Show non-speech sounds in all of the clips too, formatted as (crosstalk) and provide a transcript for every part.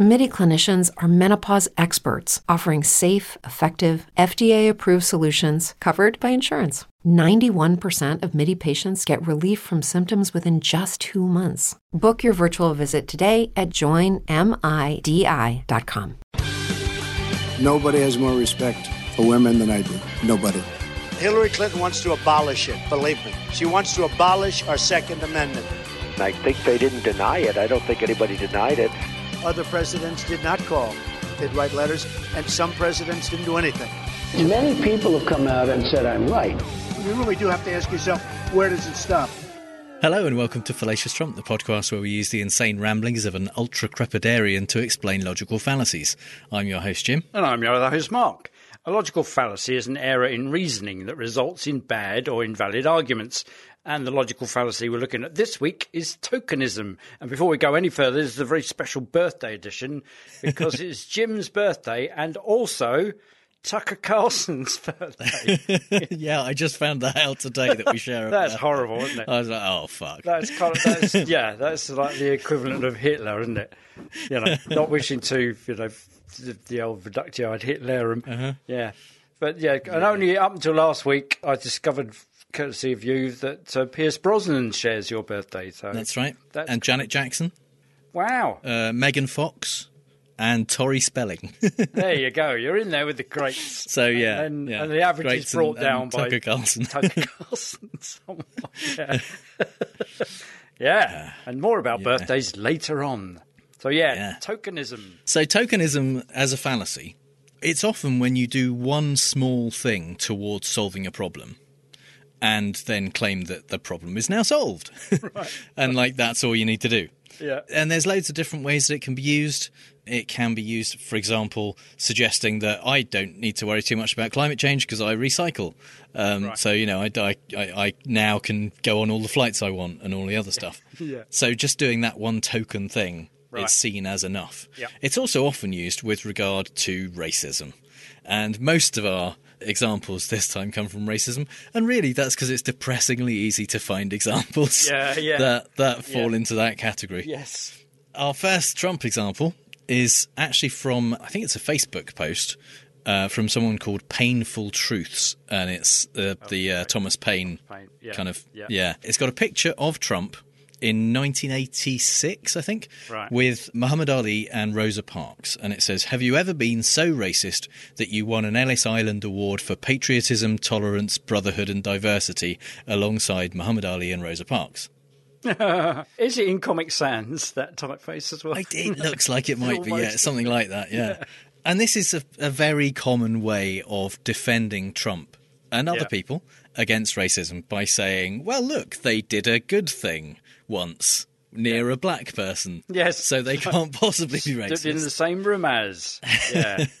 MIDI clinicians are menopause experts offering safe, effective, FDA approved solutions covered by insurance. 91% of MIDI patients get relief from symptoms within just two months. Book your virtual visit today at joinmidi.com. Nobody has more respect for women than I do. Nobody. Hillary Clinton wants to abolish it, believe me. She wants to abolish our Second Amendment. I think they didn't deny it. I don't think anybody denied it. Other presidents did not call. They'd write letters, and some presidents didn't do anything. Many people have come out and said I'm right. You really do have to ask yourself, where does it stop? Hello and welcome to Fallacious Trump, the podcast where we use the insane ramblings of an ultra crepidarian to explain logical fallacies. I'm your host, Jim. And I'm your other host, Mark. A logical fallacy is an error in reasoning that results in bad or invalid arguments. And the logical fallacy we're looking at this week is tokenism. And before we go any further, this is a very special birthday edition because (laughs) it's Jim's birthday and also Tucker Carlson's (laughs) birthday. (laughs) yeah, I just found that out today that we share. that's horrible, isn't it? I was like, oh fuck. That's kind of that's, yeah, that's like the equivalent of Hitler, isn't it? You know, not wishing to, you know, the, the old reductio ad Hitlerum. Uh-huh. Yeah, but yeah, and only up until last week, I discovered, courtesy of you, that uh, Pierce Brosnan shares your birthday. So That's right. That's and Janet Jackson, wow. uh, Megan Fox, and Tori Spelling. (laughs) there you go. You're in there with the greats. so yeah, and, yeah. and the average Greats is brought and- down and by Tucker Carlson. Tucker (laughs) Carlson. (laughs) Yeah. yeah, and more about birthdays later on. So yeah, Yeah. tokenism. So, tokenism as a fallacy, it's often when you do one small thing towards solving a problem and then claim that the problem is now solved. (laughs) and, like, that's all you need to do. Yeah. And there's loads of different ways that it can be used. It can be used, for example, suggesting that I don't need to worry too much about climate change because I recycle. Um, So, you know, I, I, I I now can go on all the flights I want and all the other stuff. (laughs) Yeah. So, just doing that one token thing Right. is seen as enough. Yep. It's also often used with regard to racism. And most of our examples this time come from racism. And really, that's because it's depressingly easy to find examples Yeah, yeah. that, that fall Yeah. into that category. Yes. Our first Trump example is actually from, I think it's a Facebook post uh, from someone called Painful Truths. And it's uh, the uh, Thomas Paine Paine, yeah, kind of, yeah. yeah. It's got a picture of Trump in 1986, I think, Right. with Muhammad Ali and Rosa Parks. And it says, Have you ever been so racist that you won an Ellis Island Award for patriotism, tolerance, brotherhood, and diversity alongside Muhammad Ali and Rosa Parks? (laughs) Is it in Comic Sans that typeface as well? It, (laughs) looks like it might be, yeah, something like that, yeah. And this is a, a very common way of defending Trump and other Yeah. people against racism by saying, well, look, they did a good thing once near a black person. Yes. So they (laughs) can't possibly be Stood in the same room as. Yeah. (laughs)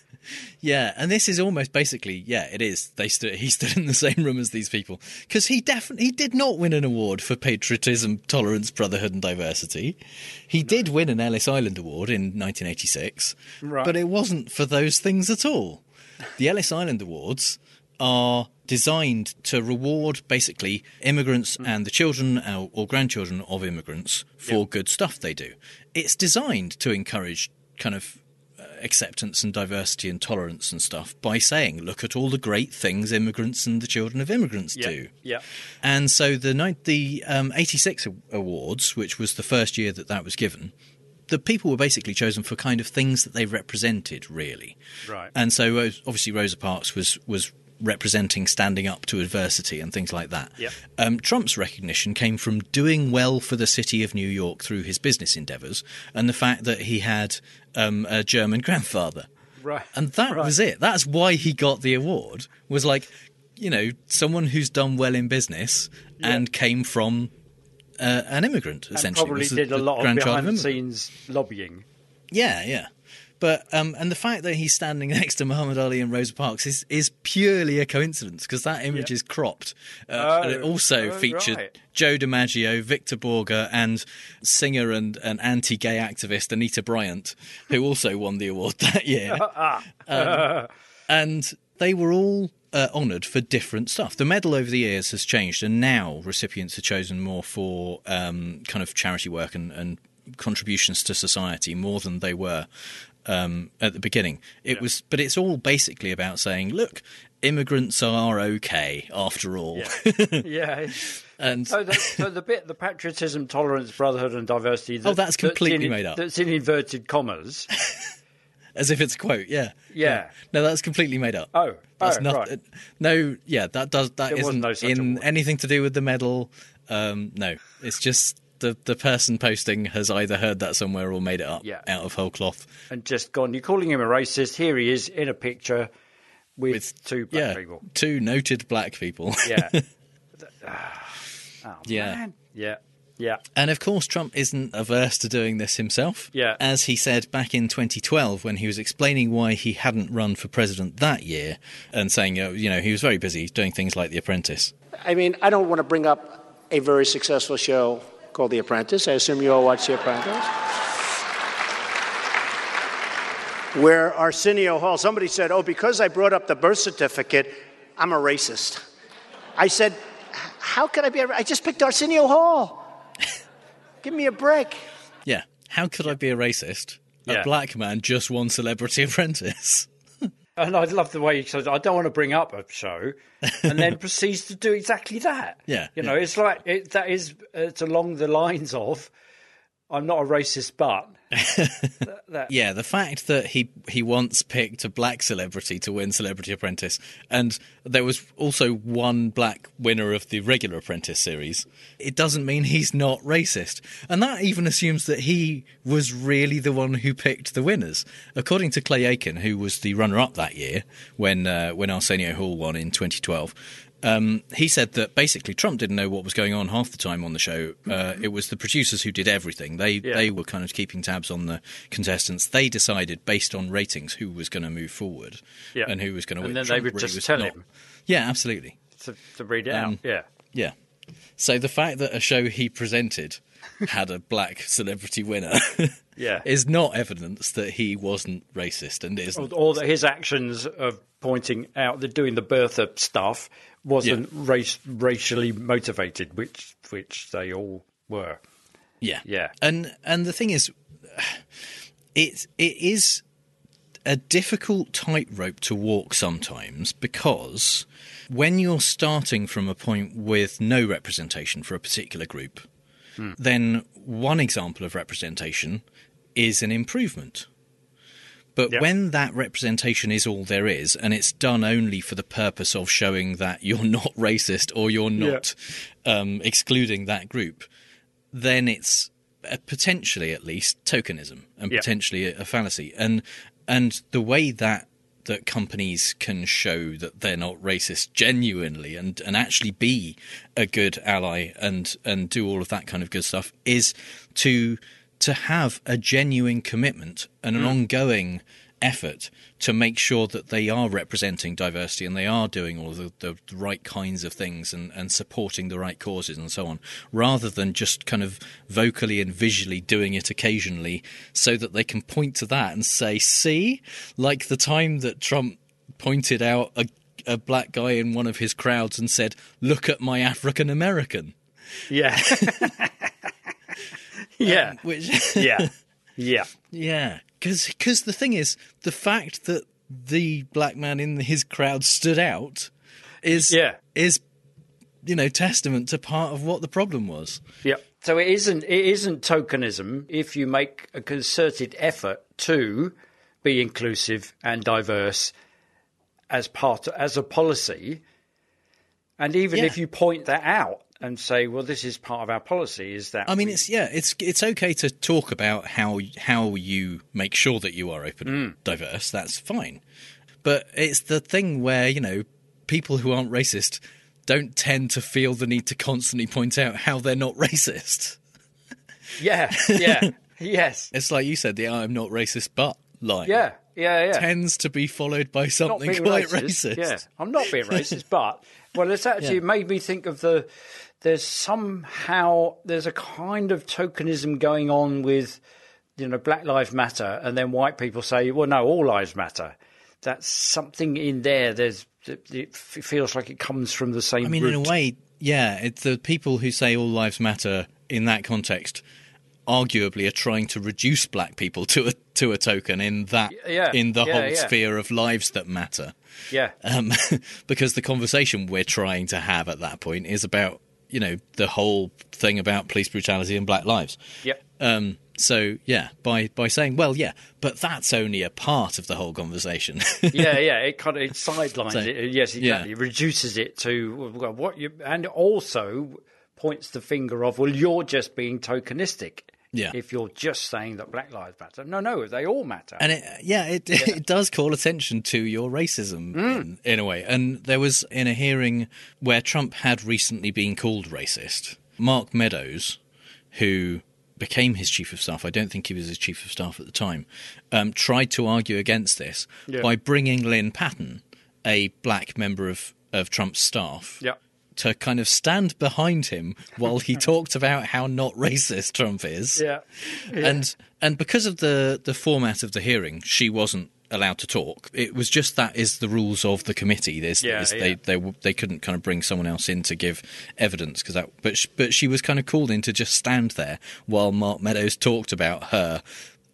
Yeah, and this is almost basically, yeah, it is. They stood, he stood in the same room as these people because he definitely he did not win an award for patriotism, tolerance, brotherhood, and diversity. He did win an Ellis Island Award in 1986, Right. but it wasn't for those things at all. The Ellis Island Awards are designed to reward basically immigrants and the children or, or grandchildren of immigrants for good stuff they do. It's designed to encourage kind of uh, acceptance and diversity and tolerance and stuff by saying, look at all the great things immigrants and the children of immigrants Yeah. do. Yeah. And so the ni- the um, 86 awards, which was the first year that that was given, the people were basically chosen for kind of things that they represented, really. Right. And so uh, obviously Rosa Parks was was representing standing up to adversity and things like that. Yep. Um, Trump's recognition came from doing well for the city of New York through his business endeavours and the fact that he had um, a German (laughs) grandfather. Right. And that Right. was it. That's why he got the award. Was like, you know, someone who's done well in business and came from uh, an immigrant. And Essentially, probably was the- did a lot of behind the scenes lobbying. Yeah, yeah. But um, and the fact that he's standing (laughs) next to Muhammad Ali and Rosa Parks is is purely a coincidence because that image is cropped. Uh, and it Oh, also oh, featured right. Joe DiMaggio, Victor Borge, and singer and, and anti-gay activist Anita Bryant, who also won the award (laughs) that year. (laughs) Um, and they were all uh, honoured for different stuff. The medal over the years has changed, and now recipients are chosen more for um, kind of charity work and, and contributions to society more than they were um, at the beginning. It was, but it's all basically about saying, look, immigrants are okay after all. yeah. (laughs) and So the, so the bit, the patriotism, tolerance, brotherhood, and diversity. That, Oh, that's completely in, made up. That's in inverted commas. (laughs) as if it's a quote, yeah. Yeah. No, that's completely made up. Oh, That's oh, not, right. No, yeah, that does that There isn't no in anything to do with the medal. Um, no, it's just the the person posting has either heard that somewhere or made it up Yeah. out of whole cloth. and just gone. You're calling him a racist. Here he is in a picture with, With two black yeah, people. two noted black people. Yeah. (laughs) Ah. oh, Yeah. Man. Yeah. Yeah. And of course, Trump isn't averse to doing this himself. Yeah. As he said back in 2012 when he was explaining why he hadn't run for president that year and saying, you know, he was very busy doing things like The Apprentice. I mean, I don't want to bring up a very successful show called The Apprentice. I assume you all watch The Apprentice. Where Arsenio Hall, somebody said, Oh, because I brought up the birth certificate, I'm a racist. I said, How could I be a I just picked Arsenio Hall. (laughs) Give me a break. Yeah. How could I be a racist? Yeah. A black man just won Celebrity Apprentice. And I love the way he says, I don't want to bring up a show, and then (laughs) proceeds to do exactly that. Yeah, You know, yeah. it's like, it, that is, it's along the lines of, I'm not a racist, but. That, that- Yeah, the fact that he he once picked a black celebrity to win Celebrity Apprentice, and there was also one black winner of the regular Apprentice series, it doesn't mean he's not racist. And that even assumes that he was really the one who picked the winners. According to Clay Aiken, who was the runner up that year when uh, when Arsenio Hall won in 2012. Um, he said that basically Trump didn't know what was going on half the time on the show. Uh, it was the producers who did everything. They Yeah. they were kind of keeping tabs on the contestants. They decided based on ratings who was going to move forward Yeah. and who was going to win. And then they Trump would really just tell not. him. Yeah, absolutely. to, to read it Um, out. Yeah. Yeah. So the fact that a show he presented had a black celebrity winner (laughs) Yeah. is not evidence that he wasn't racist and isn't. Or, or that his actions of pointing out that doing the birther stuff wasn't race, racially motivated, which which they all were. Yeah, Yeah. And and the thing is, (sighs) it it is a difficult tightrope to walk sometimes because when you're starting from a point with no representation for a particular group, hmm. then one example of representation is an improvement. But when that representation is all there is, and it's done only for the purpose of showing that you're (laughs) not racist or you're not um, excluding that group, then it's potentially, at least, tokenism and potentially a, a fallacy. And and the way that that companies can show that they're not racist genuinely and, and actually be a good ally and and do all of that kind of good stuff is to to have a genuine commitment and an mm. ongoing effort to make sure that they are representing diversity and they are doing all the, the, the right kinds of things and, and supporting the right causes and so on, rather than just kind of vocally and visually doing it occasionally so that they can point to that and say, see, like the time that Trump pointed out a, a black guy in one of his crowds and said, look at my African American. Yeah. (laughs) (laughs) (laughs) yeah. Um, which (laughs) Yeah. Yeah. Yeah, because the thing is, the fact that the black man in his crowd stood out is Yeah. is you know testament to part of what the problem was. Yeah. So it isn't it isn't tokenism if you make a concerted effort to be inclusive and diverse as part as a policy. And even Yeah. if you point that out and say, well, this is part of our policy, is that I mean, we- it's yeah, it's it's okay to talk about how how you make sure that you are open and mm. diverse. That's fine, but it's the thing where you know people who aren't racist don't tend to feel the need to constantly point out how they're not (laughs) racist. yeah, yeah, (laughs) yes, It's like you said, the I'm not racist, but line Yeah, yeah, yeah. tends to be followed by something quite racist. racist. Yeah, I'm not being (laughs) racist, but well, it's actually Yeah. made me think of the. There's somehow there's a kind of tokenism going on with, you know, Black Lives Matter, and then white people say, well, no, all lives matter. That's something in there. There's it, it feels like it comes from the same. I mean, root. in a way, yeah. It's the people who say all lives matter in that context, arguably, are trying to reduce black people to a to a token in that Yeah, in the yeah, whole yeah. sphere of lives that matter. yeah, Um, (laughs) because the conversation we're trying to have at that point is about you know the whole thing about police brutality and black lives. Yep. Um, so yeah, by by saying, well, yeah, but that's only a part of the whole conversation. (laughs) yeah, yeah. It kind of it (laughs) sidelines So, it. Yes, yeah. exactly. It reduces it to well, what you, and also points the finger of well, you're just being tokenistic. Yeah. If you're just saying that Black Lives Matter, no, no, they all matter. And it, yeah, it (laughs) it does call attention to your racism in, in a way. And there was in a hearing where Trump had recently been called racist. Mark Meadows, who became his chief of staff, I don't think he was his chief of staff at the time, um, tried to argue against this Yeah. by bringing Lynn Patton, a black member of of Trump's staff, yeah, to kind of stand behind him while he (laughs) talked about how not racist Trump is yeah, and and because of the the format of the hearing, she wasn't allowed to talk. It was just that is the rules of the committee. There's, Yeah, there's- yeah. they they they couldn't kind of bring someone else in to give evidence because that. But sh- but she was kind of called in to just stand there while Mark Meadows talked about her.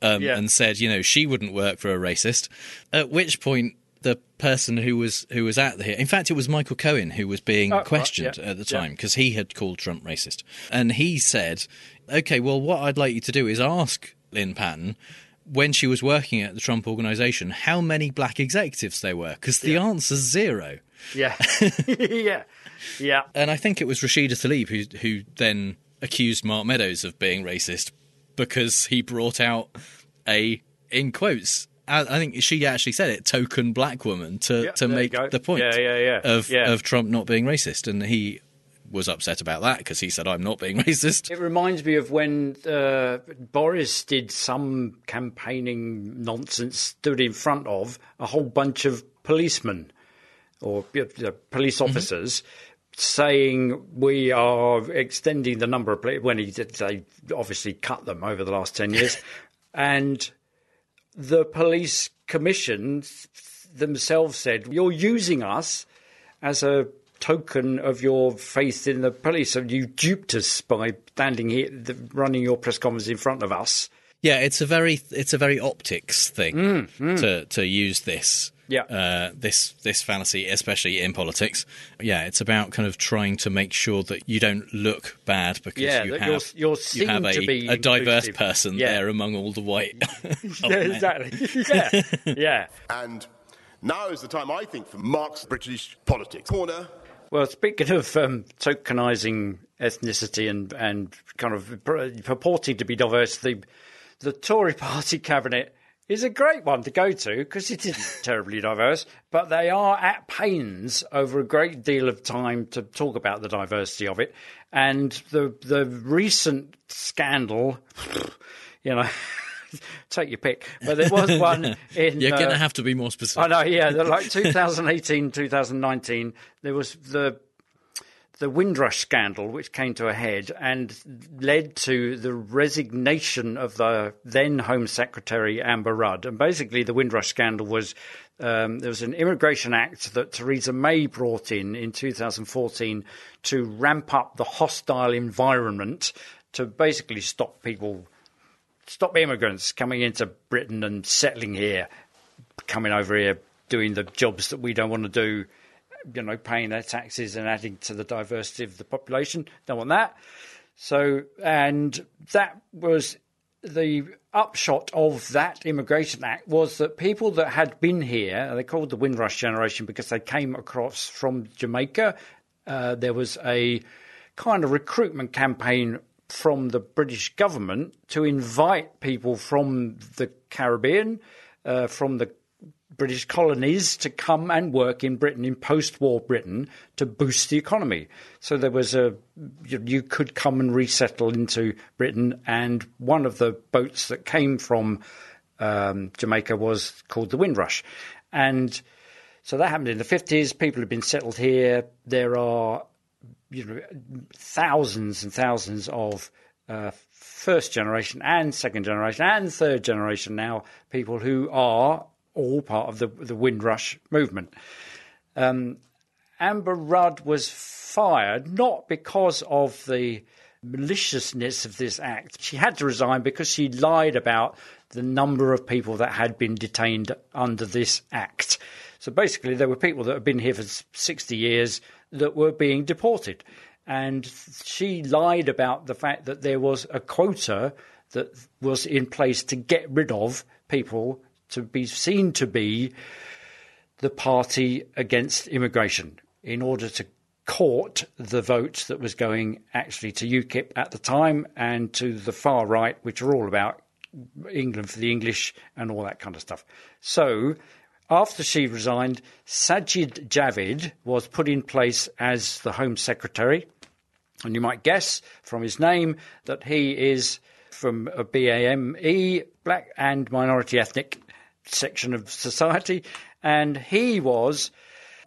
Um, Yeah. And said, you know, she wouldn't work for a racist. At which point, the person who was who was at the hearing, in fact, it was Michael Cohen who was being Oh, right, questioned yeah, at the time because he had called Trump racist. And he said, okay, well, what I'd like you to do is ask Lynn Patton when she was working at the Trump organization how many black executives there were because the answer's zero. yeah, (laughs) (laughs) yeah, yeah. And I think it was Rashida Tlaib who, who then accused Mark Meadows of being racist because he brought out a, in quotes, I I think she actually said it, token black woman to, Yeah, to make the point Yeah, yeah, yeah. of Yeah. of Trump not being racist, and he was upset about that because he said I'm not being (laughs) racist. It reminds me of when uh, Boris did some campaigning nonsense, stood in front of a whole bunch of policemen or you know, police Mm-hmm. officers. Saying we are extending the number of poli- when he did, they obviously cut them over the last ten years, (laughs) and the police commission themselves said you're using us as a token of your faith in the police, and you duped us by standing here, running your press conference in front of us. Yeah, it's a very it's a very optics thing mm, mm. to to use this. Yeah. Uh, this this fallacy, especially in politics, yeah, it's about kind of trying to make sure that you don't look bad because Yeah, you have you're- you're you have a, to be a diverse inclusive. person Yeah. there among all the white. (laughs) (laughs) Yeah, exactly. (laughs) yeah, yeah. And now is the time, I think, for Mark's British politics. Corner. Well, speaking of um, tokenising ethnicity and, and kind of pur- purporting to be diverse, the, the Tory party cabinet is a great one to go to because it isn't (laughs) terribly diverse, but they are at pains over a great deal of time to talk about the diversity of it. And the the recent scandal, (laughs) you know, (laughs) take your pick, but there was one in. You're going uh, to have to be more specific. I know, yeah. Like 2018, 2019, there was the the Windrush scandal, which came to a head and led to the resignation of the then Home Secretary Amber Rudd. And basically, the Windrush scandal was um, there was an Immigration Act that Theresa May brought in in 2014 to ramp up the hostile environment to basically stop people stop immigrants coming into Britain and settling here, coming over here, doing the jobs that we don't want to do, you know, paying their taxes and adding to the diversity of the population. Don't want that. So, and that was the upshot of that Immigration Act was that people that had been here, they called the Windrush generation because they came across from Jamaica. Uh, there was a kind of recruitment campaign from the British government to invite people from the Caribbean, uh, from the British colonies to come and work in Britain in post-war Britain to boost the economy. So there was a you, you could come and resettle into Britain, and one of the boats that came from um, Jamaica was called the Windrush. And so that happened in the 50s. People have been settled here. There are you know, thousands and thousands of uh, first generation and second generation and third generation now people who are all part of the, the Windrush movement. Um, Amber Rudd was fired not because of the maliciousness of this act. She had to resign because she lied about the number of people that had been detained under this act. So basically, there were people that had been here for 60 years that were being deported. And she lied about the fact that there was a quota that was in place to get rid of people to be seen to be the party against immigration in order to court the vote that was going actually to UKIP at the time and to the far right, which are all about England for the English and all that kind of stuff. So after she resigned, Sajid Javid was put in place as the Home Secretary. And you might guess from his name that he is from a BAME, black and minority ethnic section of society. And he was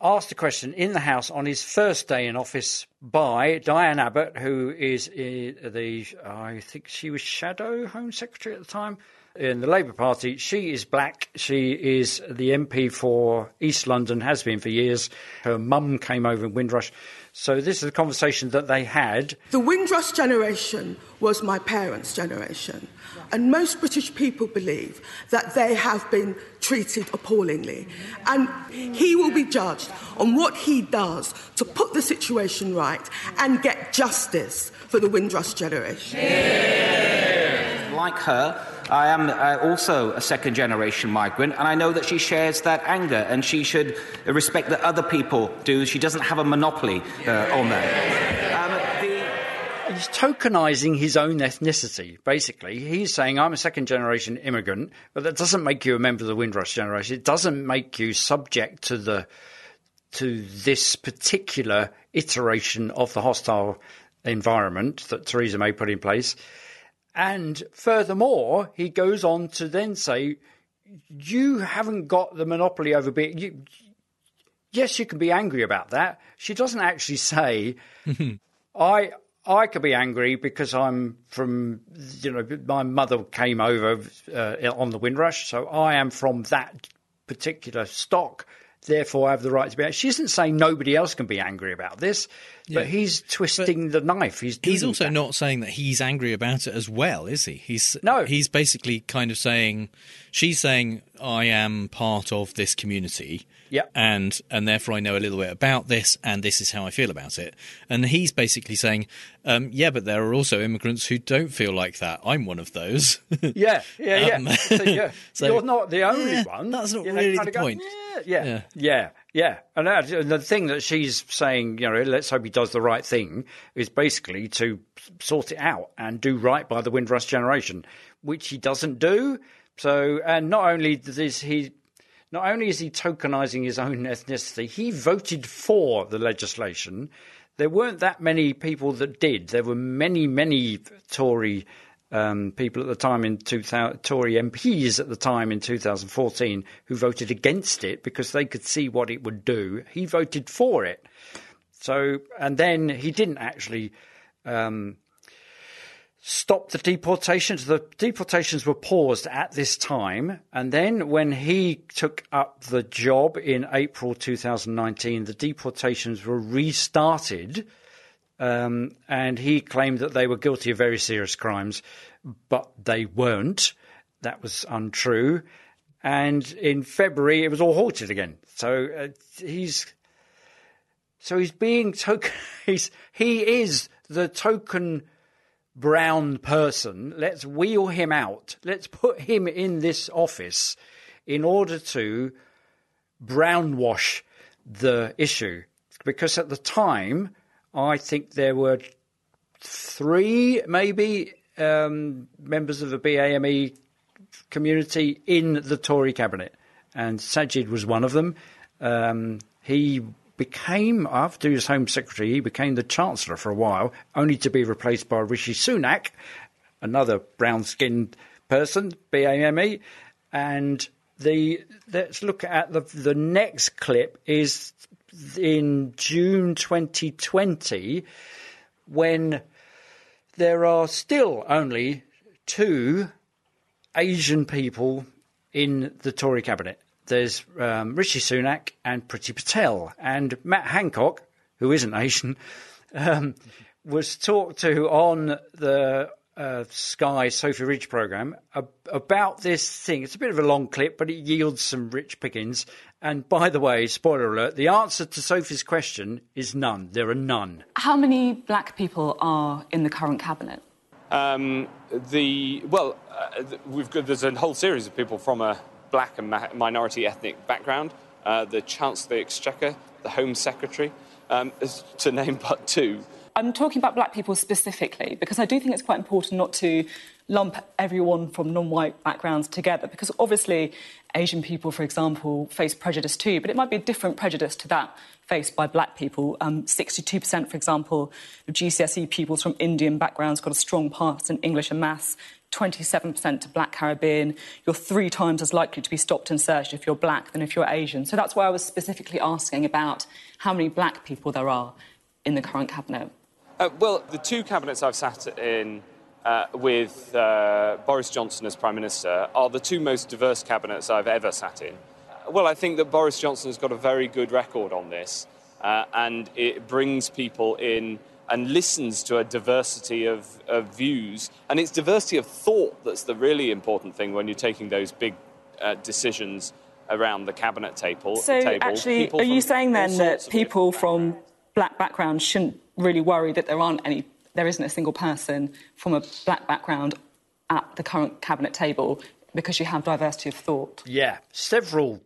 asked a question in the House on his first day in office by Diane Abbott, who is uh, the, I think she was Shadow Home Secretary at the time in the Labour Party. She is black. She is the MP for East London, has been for years. Her mum came over in Windrush. So this is a conversation that they had. The Windrush generation was my parents' generation. And most British people believe that they have been treated appallingly. And he will be judged on what he does to put the situation right and get justice for the Windrush generation. Like her, I am uh, also a second generation migrant, and I know that she shares that anger, and she should respect that other people do. She doesn't have a monopoly uh, on that. Um, the... He's tokenizing his own ethnicity, basically. He's saying, I'm a second generation immigrant, but that doesn't make you a member of the Windrush generation. It doesn't make you subject to the to this particular iteration of the hostile environment that Theresa May put in place. And furthermore, he goes on to then say, you haven't got the monopoly over being. You, yes, you can be angry about that. She doesn't actually say, (laughs) I. I could be angry because I'm from, you know, my mother came over uh, on the Windrush, so I am from that particular stock therefore I have the right to be. She isn't saying nobody else can be angry about this, but yeah. he's twisting but the knife. He's he's also that. not saying that he's angry about it as well, is he? He's no. He's basically kind of saying she's saying I am part of this community. Yeah. And and therefore I know a little bit about this and this is how I feel about it. And he's basically saying, um, yeah, but there are also immigrants who don't feel like that. I'm one of those. (laughs) yeah, yeah, um, yeah. So, yeah. (laughs) so, You're not the only yeah, one. That's not you really the go, point. Yeah, yeah, yeah, yeah. yeah. And, that, and the thing that she's saying, you know, let's hope he does the right thing, is basically to sort it out and do right by the Windrush generation, which he doesn't do. So, and not only does he not only is he tokenizing his own ethnicity, he voted for the legislation. There weren't that many people that did. There were many, many Tory um, people at the time in 2000, Tory MPs at the time in 2014 who voted against it because they could see what it would do. He voted for it. So, and then he didn't actually um, stopped the deportations. The deportations were paused at this time. And then when he took up the job in April 2019, the deportations were restarted. Um, and he claimed that they were guilty of very serious crimes, but they weren't. That was untrue. And in February, it was all halted again. So uh, he's so he's being token. (laughs) He's he is the token brown person. Let's wheel him out. Let's put him in this office in order to brownwash the issue. Because at the time, I think there were three, maybe, um, members of the BAME community in the Tory cabinet, and Sajid was one of them. Um, he became, after he was Home Secretary, he became the Chancellor for a while, only to be replaced by Rishi Sunak, another brown skinned person, BAME. And the let's look at the the next clip is in June 2020 when there are still only two Asian people in the Tory cabinet. There's um, Rishi Sunak and Priti Patel, and Matt Hancock, who isn't Asian, um, was talked to on the uh, Sky Sophie Ridge program ab- about this thing. It's a bit of a long clip, but it yields some rich pickings. And by the way, spoiler alert, the answer to Sophie's question is none. There are none. How many black people are in the current cabinet? Um, the well, uh, we've got there's a whole series of people from a black and ma- minority ethnic background. Uh, the Chancellor of the Exchequer, the Home Secretary, um, to name (laughs) but two. I'm talking about black people specifically because I do think it's quite important not to lump everyone from non white backgrounds together because obviously Asian people, for example, face prejudice too, but it might be a different prejudice to that faced by black people. Um, 62%, for example, of GCSE pupils from Indian backgrounds got a strong pass in English and maths. 27% to black Caribbean. You're three times as likely to be stopped and searched if you're black than if you're Asian. So that's why I was specifically asking about how many black people there are in the current cabinet. Uh, well, the two cabinets I've sat in uh, with uh, Boris Johnson as Prime Minister are the two most diverse cabinets I've ever sat in. Well, I think that Boris Johnson has got a very good record on this, uh, and it brings people in and listens to a diversity of, of, views. And it's diversity of thought that's the really important thing when you're taking those big uh, decisions around the cabinet table. So, table. actually, people are you saying then that sorts of people from black backgrounds shouldn't really worry that there aren't any, there isn't a single person from a black background at the current cabinet table because you have diversity of thought? Yeah, several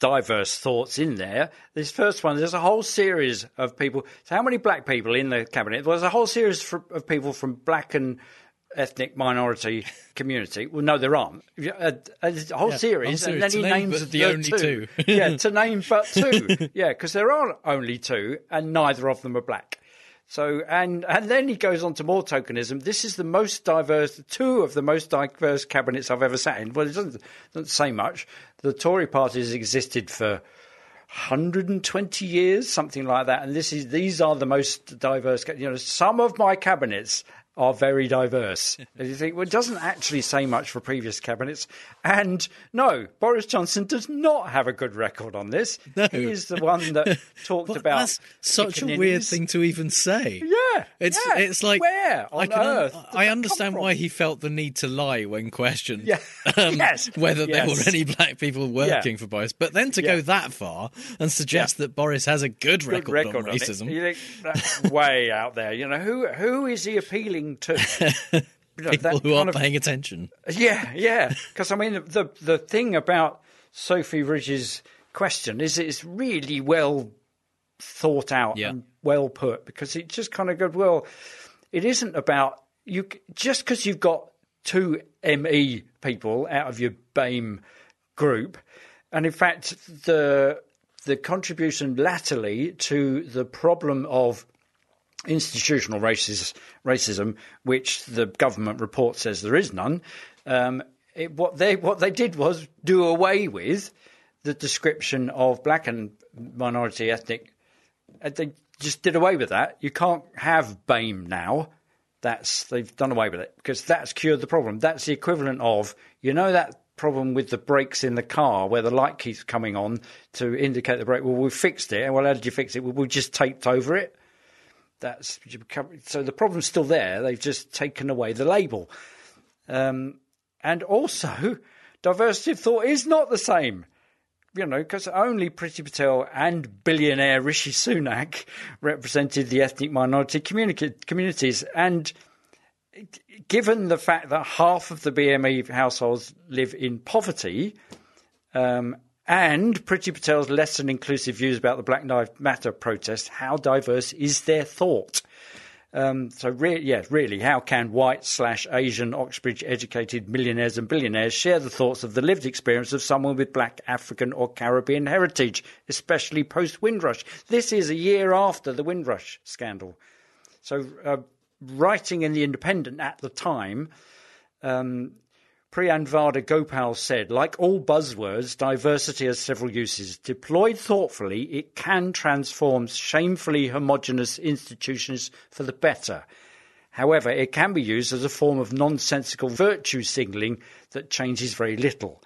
diverse thoughts in there. This first one, there's a whole series of people. So, how many black people in the cabinet? Well, there's a whole series for, of people from black and ethnic minority (laughs) community. Well, no, there aren't. A, uh, uh, a whole Yeah, series, and then he name names the only two. yeah, to name but (laughs) two. Yeah, because there are only two, and neither of them are black. So and and then he goes on to more tokenism. This is the most diverse, two of the most diverse cabinets I've ever sat in. Well, it doesn't doesn't say much. The Tory party has existed for 120 years, something like that, and this is these are the most diverse. You know, some of my cabinets are very diverse. (laughs) and you think, well, it doesn't actually say much for previous cabinets. And no, Boris Johnson does not have a good record on this. (laughs) No. He is the one that (laughs) talked But about that's such a weird thing to even say. Yeah, It's yeah. it's like where on I can earth I understand why he felt the need to lie when questioned. Yeah. um, Yes. whether there were any black people working Yeah. for Boris, but then to go that far and suggest that Boris has a good Good record, record on racism. You think that's way out there. You know who who is he appealing to? You (laughs) know, People who aren't of- paying attention. Yeah, yeah. (laughs) Because I mean, the the thing about Sophie Ridge's question is it's really well thought out Yeah. and well put because it just kind of goes well. It isn't about you just because you've got two ME people out of your BAME group, and in fact the the contribution latterly to the problem of institutional racis- racism, which the government report says there is none. Um, it, what they what they did was do away with the description of black and minority ethnic. uh, They just did away with that. You can't have BAME now. That's they've done away with it because that's cured the problem. That's the equivalent of you know that problem with the brakes in the car where the light keeps coming on to indicate the brake. Well, we fixed it. Well, how did you fix it? Well, we just taped over it. That's so the problem's still there. They've just taken away the label, um, and also diversity of thought is not the same. You know, because only Priti Patel and billionaire Rishi Sunak represented the ethnic minority communi- communities, and given the fact that half of the BME households live in poverty, um, and Priti Patel's less than inclusive views about the Black Lives Matter protest, how diverse is their thought? Um, so, re- yeah, really, how can white slash Asian Oxbridge educated millionaires and billionaires share the thoughts of the lived experience of someone with black, African, or Caribbean heritage, especially post Windrush? This is a year after the Windrush scandal. So, uh, writing in The Independent at the time, um, Priyamvada Gopal said, like all buzzwords, diversity has several uses. Deployed thoughtfully, it can transform shamefully homogenous institutions for the better. However, it can be used as a form of nonsensical virtue signalling that changes very little.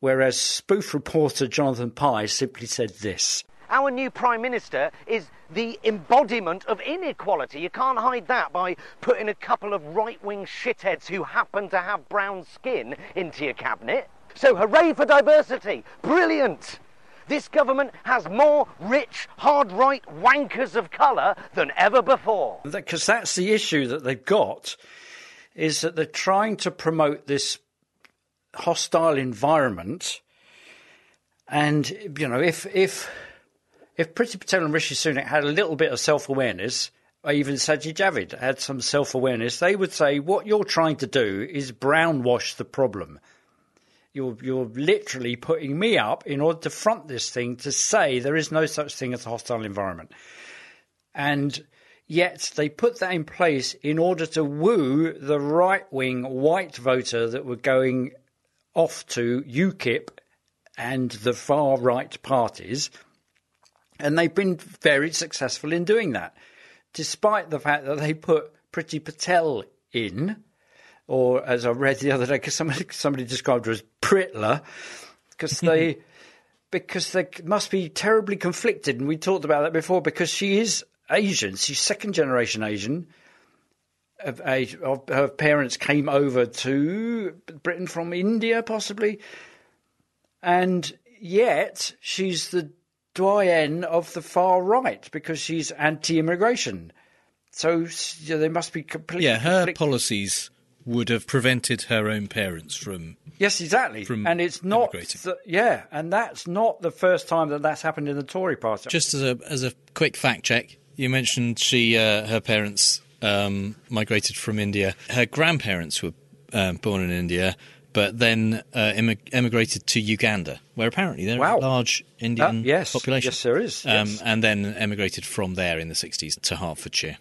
Whereas spoof reporter Jonathan Pye simply said this. Our new Prime Minister is the embodiment of inequality. You can't hide that by putting a couple of right wing shitheads who happen to have brown skin into your cabinet. So, hooray for diversity! Brilliant! This government has more rich, hard right wankers of colour than ever before. Because that's the issue that they've got, is that they're trying to promote this hostile environment. And, you know, if, if if Priti Patel and Rishi Sunak had a little bit of self awareness, even Sajid Javid had some self awareness, they would say what you're trying to do is brownwash the problem. You're, you're literally putting me up in order to front this thing to say there is no such thing as a hostile environment. And yet they put that in place in order to woo the right wing white voter that were going off to UKIP and the far right parties and they've been very successful in doing that, despite the fact that they put Priti Patel in, or as I read the other day, because somebody, somebody described her as Pritler, because (laughs) they. because they must be terribly conflicted, and we talked about that before. Because she is Asian, she's second generation Asian. Of Her parents came over to Britain from India, possibly, and yet she's the doyen of the far right because she's anti-immigration. So yeah, they must be completely. Yeah, her policies would have prevented her own parents from. Yes, exactly. From and it's not. The, yeah, and that's not the first time that that's happened in the Tory party. Just as a as a quick fact check, you mentioned she uh, her parents um, migrated from India. Her grandparents were um, born in India but then uh, emigrated to Uganda, where apparently there's wow. a large Indian uh, yes. population. Yes, there is. Um, yes. And then emigrated from there in the 60s to Hertfordshire.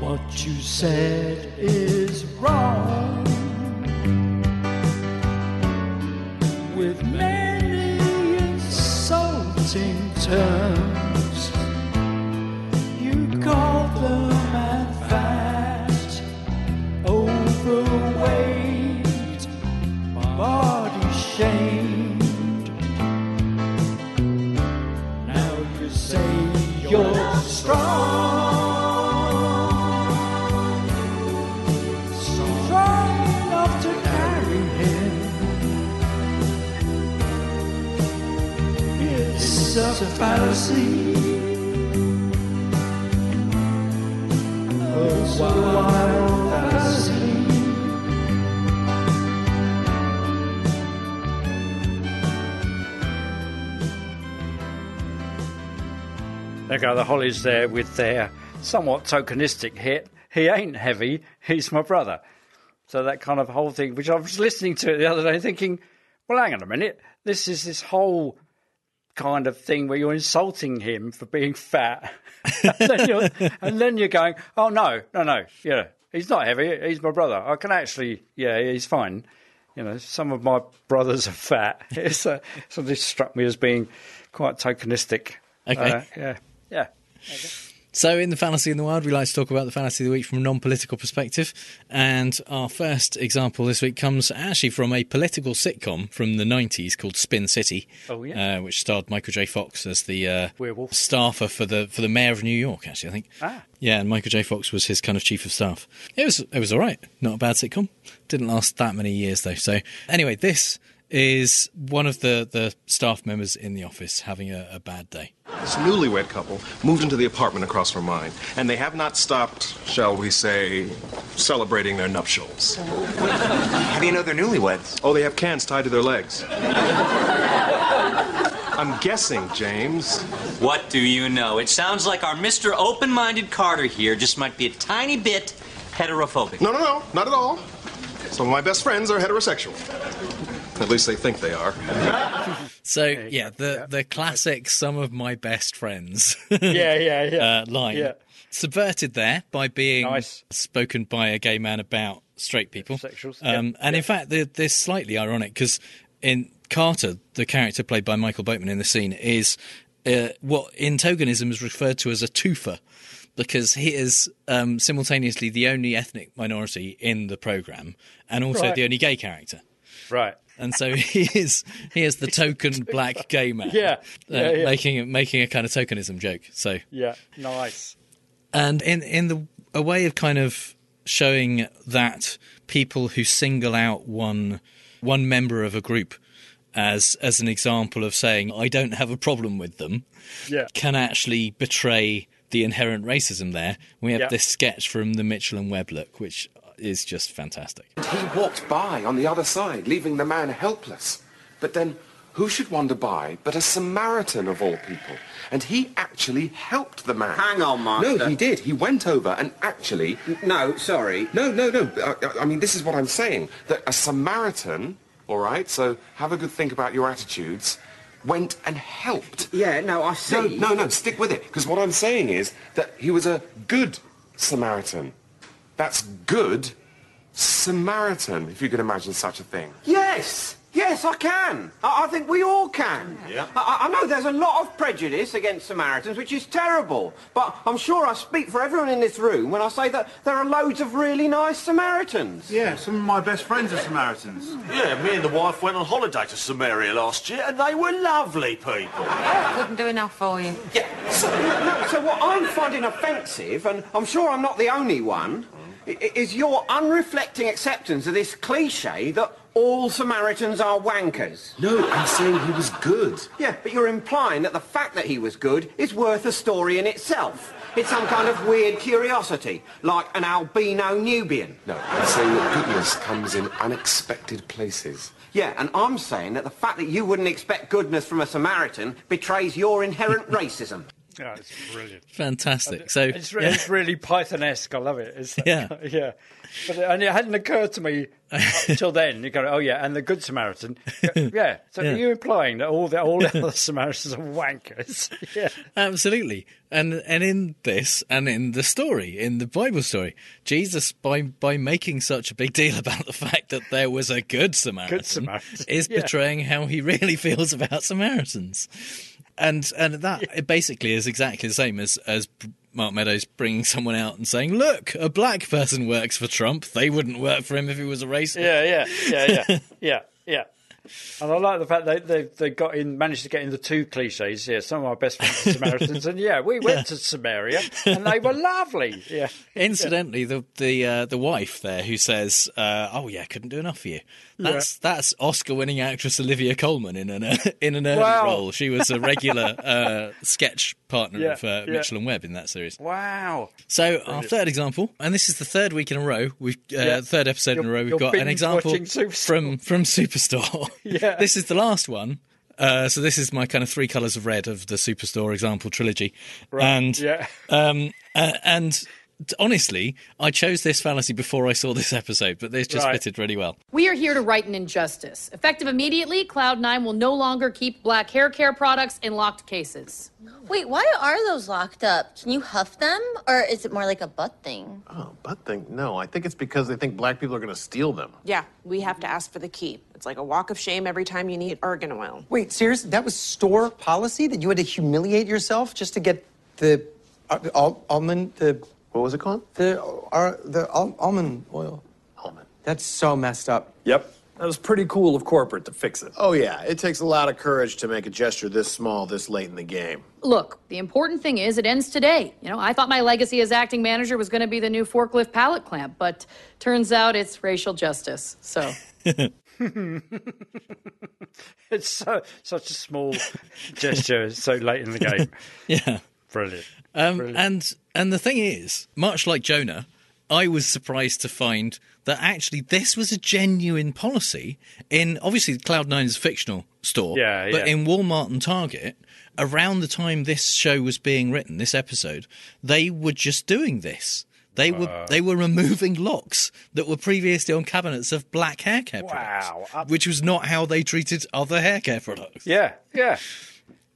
What you said is wrong terms. You call them fat, overweight, body a fallacy. A wild fallacy. There go the Hollies there with their somewhat tokenistic hit. He ain't heavy, he's my brother. So that kind of whole thing, which I was listening to it the other day, thinking, well, hang on a minute. This is this whole kind of thing where you're insulting him for being fat, (laughs) and, then you're, and then you're going, oh no, no, no, yeah, he's not heavy. He's my brother. I can actually, yeah, he's fine. You know, some of my brothers are fat. (laughs) It's uh, so this struck me as being quite tokenistic. Okay. Uh, yeah, yeah. So, in the fallacy in the Wild, we like to talk about the fallacy of the Week from a non political perspective. And our first example this week comes actually from a political sitcom from the 90s called Spin City, Oh, yeah. uh, which starred Michael J. Fox as the uh, Werewolf. staffer for the for the mayor of New York, actually, I think. Ah. Yeah, and Michael J. Fox was his kind of chief of staff. It was it was all right. Not a bad sitcom. Didn't last that many years, though. So, anyway, this is one of the, the staff members in the office having a, a bad day. This newlywed couple moved into the apartment across from mine, and they have not stopped, shall we say, celebrating their nuptials. How do you know they're newlyweds? Oh, they have cans tied to their legs. I'm guessing, James. What do you know? It sounds like our Mr. Open Minded Carter here just might be a tiny bit heterophobic. No, no, no, not at all. Some of my best friends are heterosexual. At least they think they are. So yeah, the the classic "some of my best friends." (laughs) Yeah, yeah, yeah. Uh, line Yeah. subverted there by being Nice. spoken by a gay man about straight people. Sexuals, Um, yeah, and yeah. in fact, they're, they're slightly ironic because in Carter, the character played by Michael Boatman in the scene, is uh, what in tokenism is referred to as a twofer. Because he is um, simultaneously the only ethnic minority in the program, and also Right. the only gay character. Right. And so (laughs) he is he is the token (laughs) black gay man. Yeah, uh, yeah, yeah. making making a kind of tokenism joke. So Yeah, nice. and in in the a way of kind of showing that people who single out one one member of a group as as an example of saying I don't have a problem with them Yeah. can actually betray the inherent racism there. We have Yeah. this sketch from the Mitchell and Webb look, which is just fantastic. He walked by on the other side, leaving the man helpless. But then, who should wander by but a Samaritan of all people? And he actually helped the man. Hang on, Master. No, he did. He went over and actually. No, sorry. No, no, no. I, I mean, this is what I'm saying. That a Samaritan, all right, so have a good think about your attitudes, went and helped. Yeah, no, I see. No, no, no, stick with it. Because what I'm saying is that he was a good Samaritan. That's good Samaritan, if you could imagine such a thing. Yes, yes, I can. I, I think we all can. Yeah. I, I know there's a lot of prejudice against Samaritans, which is terrible. But I'm sure I speak for everyone in this room when I say that there are loads of really nice Samaritans. Yeah, some of my best friends are Samaritans. (laughs) Yeah, me and the wife went on holiday to Samaria last year, and they were lovely people. Couldn't do enough for you. Yeah, so, no, so what I'm finding offensive, and I'm sure I'm not the only one, i- i- is your unreflecting acceptance of this cliche that all Samaritans are wankers. No, I'm saying he was good. Yeah, but you're implying that the fact that he was good is worth a story in itself. It's some kind of weird curiosity, like an albino Nubian. No, I'm saying that goodness comes in unexpected places. Yeah, and I'm saying that the fact that you wouldn't expect goodness from a Samaritan betrays your inherent racism. Yeah, it's brilliant. Fantastic. So It's, re- yeah. it's really Python-esque. I love it. It's like- Yeah. (laughs) yeah. But and it hadn't occurred to me until (laughs) then. You go, oh yeah, and the Good Samaritan. Yeah. (laughs) So Yeah. are you implying that all the all the other Samaritans are wankers? yeah. Absolutely. And and in this and in the story, in the Bible story, Jesus by by making such a big deal about the fact that there was a good Samaritan, Samaritan, is yeah. betraying how he really feels about Samaritans. And and that it basically is exactly the same as as Mark Meadows bringing someone out and saying, "Look, a black person works for Trump. They wouldn't work for him if he was a racist." Yeah, yeah, yeah, yeah, (laughs) yeah, yeah. And I like the fact they they they got in managed to get in the two cliches. Yeah, some of my best friends are Samaritans, and yeah, we went Yeah. to Samaria and they were lovely. Yeah. Incidentally, the the uh, the wife there who says, uh, "Oh yeah, couldn't do enough for you." That's that's Oscar-winning actress Olivia Colman in an uh, in an early role. She was a regular (laughs) uh, sketch partner Yeah, of uh, yeah. Mitchell and Webb in that series. Wow. So our third example, and this is the third week in a row. We've uh, Yeah. third episode in a row. We've got an example from from Superstore. (laughs) Yeah. (laughs) this is the last one. Uh, so this is my kind of three colours of red of the Superstore example trilogy, Right, and yeah. um, and honestly, I chose this fallacy before I saw this episode, but this just Right. fitted really well. We are here to right an injustice. Effective immediately, Cloud9 will no longer keep black hair care products in locked cases. Wait, why are those locked up? Can you huff them? Or is it more like a butt thing? Oh, butt thing? No, I think it's because they think black people are going to steal them. Yeah, we have to ask for the key. It's like a walk of shame every time you need argan oil. Wait, seriously? That was store policy that you had to humiliate yourself just to get the uh, almond the what was it called? The uh, the al- almond oil. Almond. That's so messed up. Yep. That was pretty cool of corporate to fix it. Oh, yeah. It takes a lot of courage to make a gesture this small this late in the game. Look, the important thing is it ends today. You know, I thought my legacy as acting manager was going to be the new forklift pallet clamp, but turns out it's racial justice. So. (laughs) It's so such a small gesture so late in the game. (laughs) Yeah. Brilliant. Um, Brilliant. and and the thing is, much like Jonah, I was surprised to find that actually this was a genuine policy in obviously Cloud9 is a fictional store, Yeah, but in Walmart and Target, around the time this show was being written, this episode, they were just doing this. They were they were removing locks that were previously on cabinets of black hair care Wow. products, which was not how they treated other hair care products. Yeah, yeah,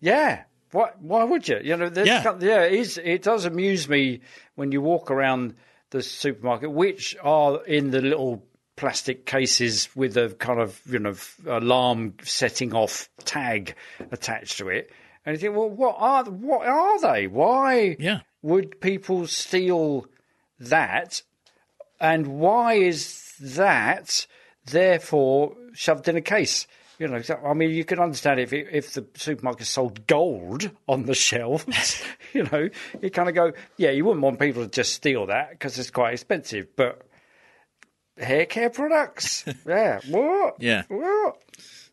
yeah. Why? Why would you? You know, there's Yeah. kind- yeah. It, is, it does amuse me when you walk around the supermarket, which are in the little plastic cases with a kind of you know alarm setting off tag attached to it, and you think, well, what are what are they? Why? Yeah. Would people steal that? And why is that therefore shoved in a case? You know, so- I mean, you can understand if if the supermarket sold gold on the shelves. (laughs) you know, you kind of go, yeah, you wouldn't want people to just steal that because it's quite expensive. But hair care products, (laughs) yeah, what? Yeah. What?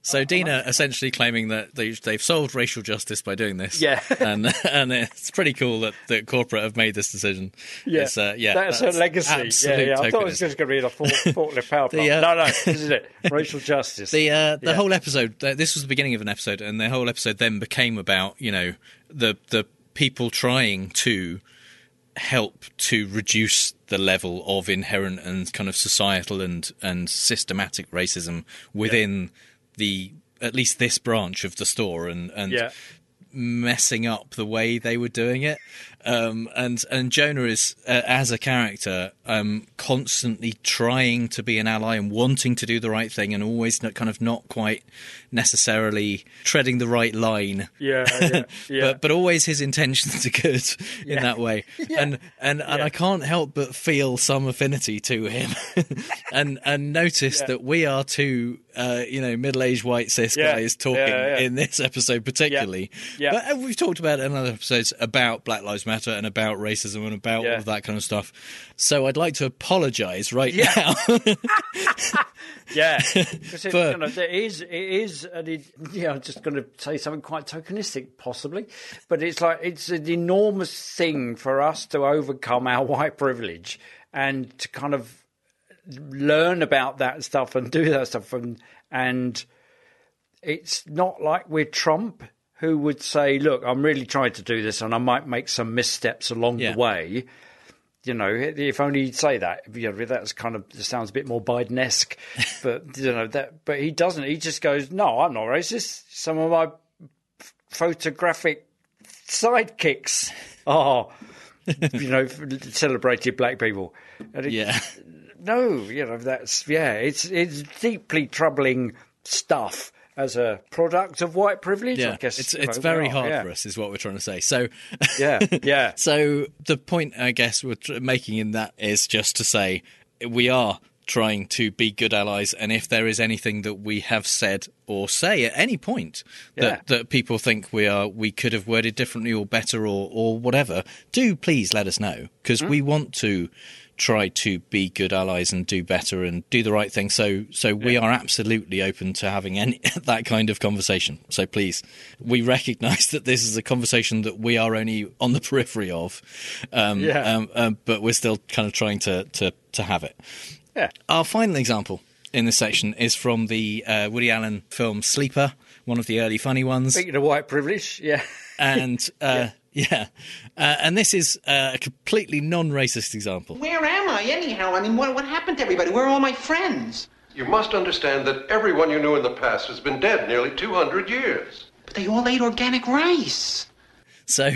So Dina essentially claiming that they, they've solved racial justice by doing this. Yeah. (laughs) and and it's pretty cool that, that corporate have made this decision. Yeah, It's, uh, yeah, that's, her legacy. Yeah, yeah. I thought it was just going to be the fort- forklift power plant. The, uh, no, no, this is it. (laughs) Racial justice. The uh, the Yeah. whole episode. This was the beginning of an episode, and the whole episode then became about you know the the people trying to help to reduce the level of inherent and kind of societal and and systematic racism within the at least this branch of the store and and Yeah. messing up the way they were doing it. Um, and and Jonah is uh, as a character um, constantly trying to be an ally and wanting to do the right thing, and always not, kind of not quite necessarily treading the right line. Yeah, yeah, (laughs) yeah. but but always his intentions are good (laughs) in Yeah. that way, (laughs) and and and I can't help but feel some affinity to him, and and notice that we are two, uh, you know, middle aged white cis guys talking in this episode particularly. Yeah. But uh, we've talked about it in other episodes about Black Lives Matter and about racism and about all of that kind of stuff. So I'd like to apologise right Yeah. now. (laughs) (laughs) Yeah, because it, you know, there is it is an, e- yeah. I'm just going to say something quite tokenistic, possibly, but it's like it's an enormous thing for us to overcome our white privilege and to kind of learn about that stuff and do that stuff and and it's not like we're Trump who would say, "Look, I'm really trying to do this, and I might make some missteps along Yeah. the way." You know, if only he'd say that. You know, that's kind of it sounds a bit more Biden-esque, (laughs) but you know that. But he doesn't. He just goes, "No, I'm not racist. Some of my photographic sidekicks (laughs) oh. are, you know, celebrated black people." And it- Yeah. no, you know that's yeah. It's it's deeply troubling stuff as a product of white privilege. I guess it's it's very hard yeah. for us, is what we're trying to say. So Yeah, (laughs) yeah. so the point I guess we're tr- making in that is just to say we are trying to be good allies, and if there is anything that we have said or say at any point that, that people think we are we could have worded differently or better or or whatever, do please let us know because Hmm? we want to try to be good allies and do better and do the right thing so so we are absolutely open to having any (laughs) that kind of conversation so please we recognize that this is a conversation that we are only on the (laughs) periphery of um, Yeah. um, um, but we're still kind of trying to to to have it Yeah. our final example in this section is from the uh, Woody Allen film Sleeper, one of the early funny ones. Speaking of white privilege, yeah. (laughs) And uh, yeah, Uh, and this is uh, a completely non-racist example. Where am I, anyhow? I mean, what, what happened to everybody? Where are all my friends? You must understand that everyone you knew in the past has been dead nearly 200 years. But they all ate organic rice. So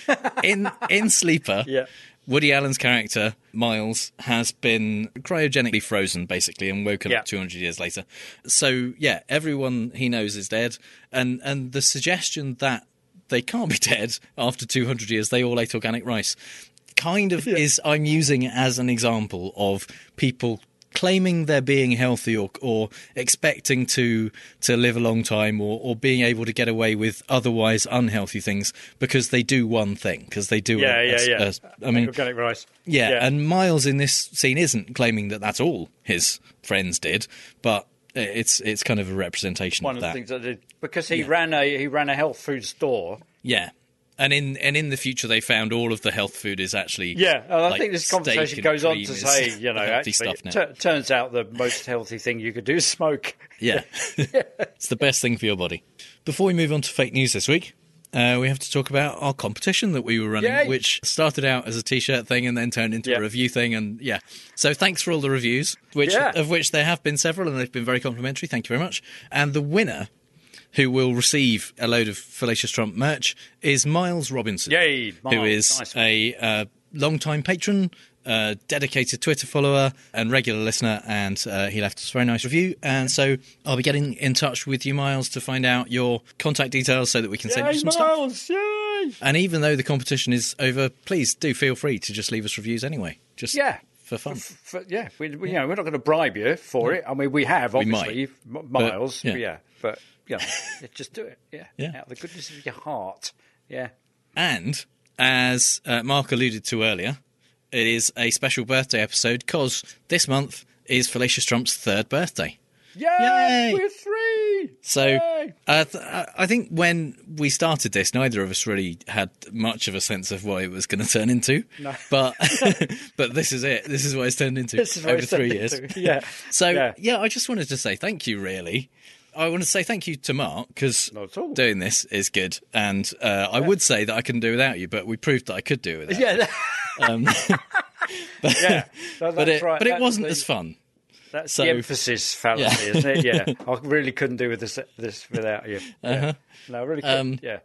(laughs) in in Sleeper, (laughs) Yeah. Woody Allen's character Miles has been cryogenically frozen, basically, and woken Yeah. up 200 years later. So yeah, everyone he knows is dead, and and the suggestion that they can't be dead after 200 years, they all ate organic rice, kind of is I'm using it as an example of people claiming they're being healthy or or expecting to to live a long time or or being able to get away with otherwise unhealthy things because they do one thing because they do Yeah, a- yeah, a- yeah. a- I mean organic rice. yeah, and Miles in this scene isn't claiming that that's all his friends did, but it's it's kind of a representation of that. one of of the that. things I did because he ran a he ran a health food store. Yeah. And in and in the future, they found all of the health food is actually Yeah, and I like, think this conversation goes on to say, you know, actually, tur- turns out the most healthy thing you could do is smoke. Yeah. (laughs) it's the best thing for your body. Before we move on to fake news this week, uh, we have to talk about our competition that we were running, Yay. which started out as a t-shirt thing and then turned into Yeah. a review thing. And yeah, so thanks for all the reviews, which Yeah. of which there have been several, and they've been very complimentary. Thank you very much. And the winner. Who will receive a load of Fallacious Trump merch is Miles Robinson. Yay, who Miles, is nice a uh, long-time patron, uh, dedicated Twitter follower, and regular listener. And uh, he left us a very nice review. And so I'll be getting in touch with you, Miles, to find out your contact details so that we can send you some stuff. Miles! Yay! And even though the competition is over, please do feel free to just leave us reviews anyway. Just Yeah. for fun. For, yeah, we, we, you know, we're not going to bribe you for it. I mean, we have We obviously, might. M- But, Miles. yeah. yeah. but you know, yeah, (laughs) just do it. Yeah, Yeah. out of the goodness of your heart. Yeah. And as uh, Mark alluded to earlier, it is a special birthday episode because this month is Fallacious Trump's third birthday. Yay! Yay! We're three. So uh, th- I I think when we started this, neither of us really had much of a sense of what it was going to turn into. No. (laughs) But (laughs) but this is it. This is what it's turned into (laughs) over three years. into. Yeah. So Yeah. yeah. I just wanted to say thank you. Really, I want to say thank you to Mark because doing this is good, and uh, I would say that I couldn't do without you, but we proved that I could do it without. Yeah. Um, (laughs) but, Yeah, no, but it right. but it That's wasn't the- as fun. That's So- the emphasis fallacy, Yeah. isn't it? Yeah. (laughs) I really couldn't do with this this without you. Yeah. Uh-huh. No, I really couldn't. Um, yeah.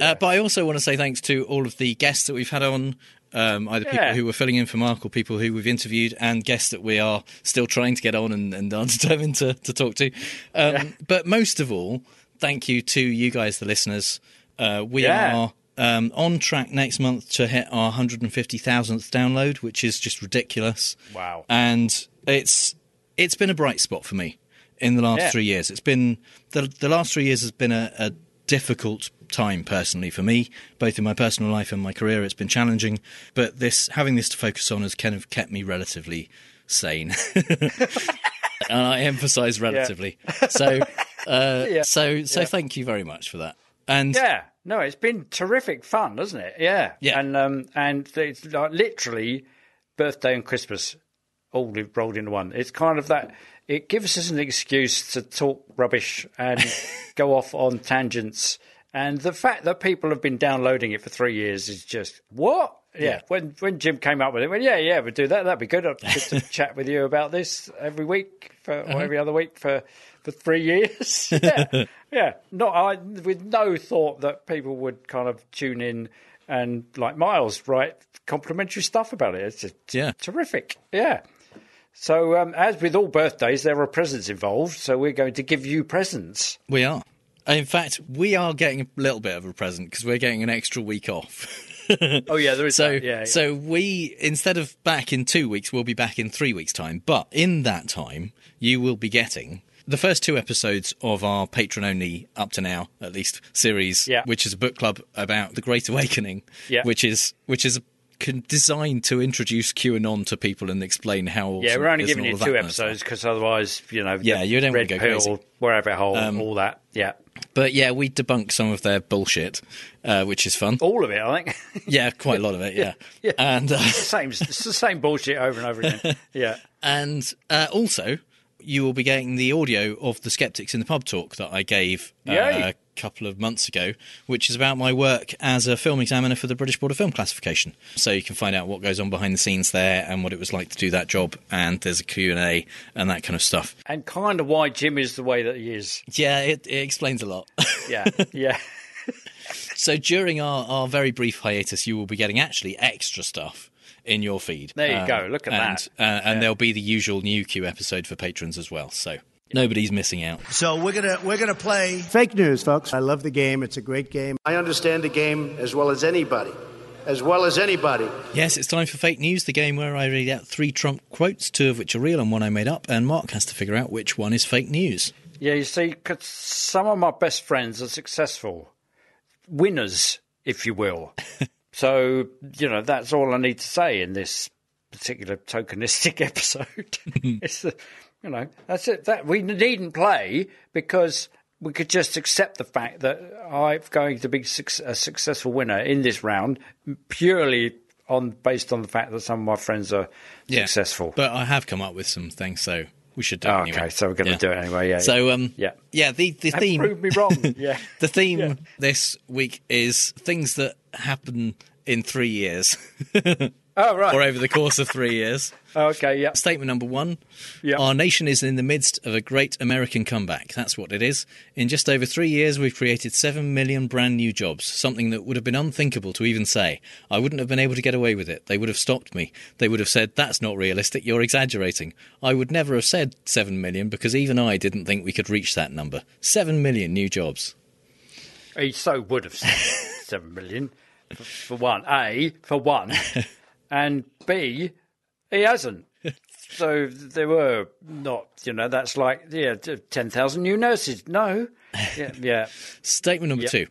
Uh, but I also want to say thanks to all of the guests that we've had on, um, either people who were filling in for Mark or people who we've interviewed, and guests that we are still trying to get on and, and are (laughs) determined to, to talk to. Um, But most of all, thank you to you guys, the listeners. Uh, we Yeah. are um, on track next month to hit our 150,000th download, which is just ridiculous. Wow. And it's it's been a bright spot for me in the last Yeah. three years. It's been the the last three years has been a, a difficult time personally for me, both in my personal life and my career. It's been challenging, but this having this to focus on has kind of kept me relatively sane. (laughs) and I emphasise relatively. So, uh, (laughs) Yeah. so, so Yeah. thank you very much for that. And yeah, no, it's been terrific fun, hasn't it? Yeah, Yeah. and um, and it's like literally birthday and Christmas all rolled into one. It's kind of that. It gives us an excuse to talk rubbish and (laughs) go off on tangents. And the fact that people have been downloading it for three years is just what? Yeah. Yeah. When when Jim came up with it, well, yeah, yeah, we'll do that. That'd be good. I'd (laughs) good to chat with you about this every week for Uh-huh. every other week for for three years. (laughs) yeah, yeah. Not I with no thought that people would kind of tune in and like Miles write complimentary stuff about it. It's just Yeah. terrific. Yeah. So um, as with all birthdays, there are presents involved. So we're going to give you presents. we are. In fact, we are getting a little bit of a present because we're getting an extra week off. (laughs) Oh yeah, there is. so. Yeah, yeah. so we instead of back in two weeks we'll be back in three weeks time but in that time you will be getting the first two episodes of our patron only up to now at least series Yeah. which is a book club about the great awakening Yeah. which is which is designed to introduce qanon to people and explain how yeah, we're only it is and giving you all of that two kind of stuff. episodes because otherwise, you know, Yeah, you don't red go pill, crazy. rabbit hole, Um, all that. Yeah, but yeah we debunk some of their bullshit uh, which is fun all of it. I think. (laughs) yeah quite a lot of it yeah, (laughs) Yeah. and uh, It's the same. It's the same bullshit over and over again. (laughs) Yeah. And uh, also, you will be getting the audio of the Skeptics in the Pub talk that I gave uh, a couple of months ago, which is about my work as a film examiner for the British Board of Film Classification. So you can find out what goes on behind the scenes there and what it was like to do that job. And there's a Q&A and that kind of stuff. And kind of why Jim is the way that he is. Yeah, it, it explains a lot. Yeah. (laughs) Yeah. so during our, our very brief hiatus, you will be getting actually extra stuff in your feed. There you Um, go. Look at and, that. Uh, and there'll be the usual new Q episode for patrons as well. So nobody's missing out. So we're gonna we're gonna play fake news, folks. I love the game. It's a great game. I understand the game as well as anybody, as well as anybody. Yes, it's time for fake news, the game where I read out three Trump quotes, two of which are real and one I made up, and Mark has to figure out which one is fake news. Yeah, you see, 'cause some of my best friends are successful winners, if you will. (laughs) so, you know, that's all I need to say in this particular tokenistic (laughs) episode. (laughs) it's the, you know, that's it. That we needn't play because we could just accept the fact that I'm going to be suc- a successful winner in this round purely on based on the fact that some of my friends are successful. But I have come up with some things, so we should do it Oh, okay, so we're going to Yeah. do it anyway. Yeah. So, um, yeah, yeah. The the theme proved me wrong. (laughs) Yeah. the theme this week is things that happen in three years. (laughs) Oh, right. or over the course of three years. (laughs) Okay, yeah. Statement number one. Yeah. Our nation is in the midst of a great American comeback. That's what it is. In just over three years, we've created seven million brand new jobs, something that would have been unthinkable to even say. I wouldn't have been able to get away with it. They would have stopped me. They would have said, That's not realistic, you're exaggerating. I would never have said seven million because even I didn't think we could reach that number. Seven million new jobs. He so would have said (laughs) seven million for, for one. A for one, (laughs) and B he hasn't. (laughs) So there were not, you know, that's like yeah, ten thousand new nurses. No, yeah, (laughs) yeah. Statement number Yep. two.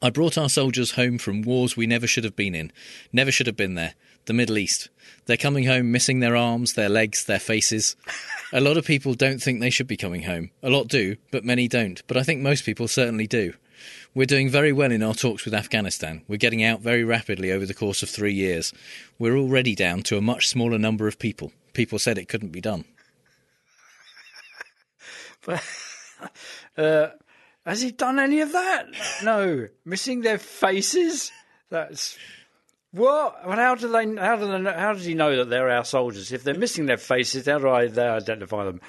I brought our soldiers home from wars we never should have been in, never should have been there. The Middle East. They're coming home missing their arms, their legs, their faces. (laughs) A lot of people don't think they should be coming home. A lot do, but many don't. But I think most people certainly do. We're doing very well in our talks with Afghanistan. We're getting out very rapidly over the course of three years. We're already down to a much smaller number of people. People said it couldn't be done. (laughs) (laughs) Uh, has he done any of that? No, missing their faces. That's what. Well, how do they? How do they? know- How does he know that they're our soldiers? If they're missing their faces, how do I they identify them?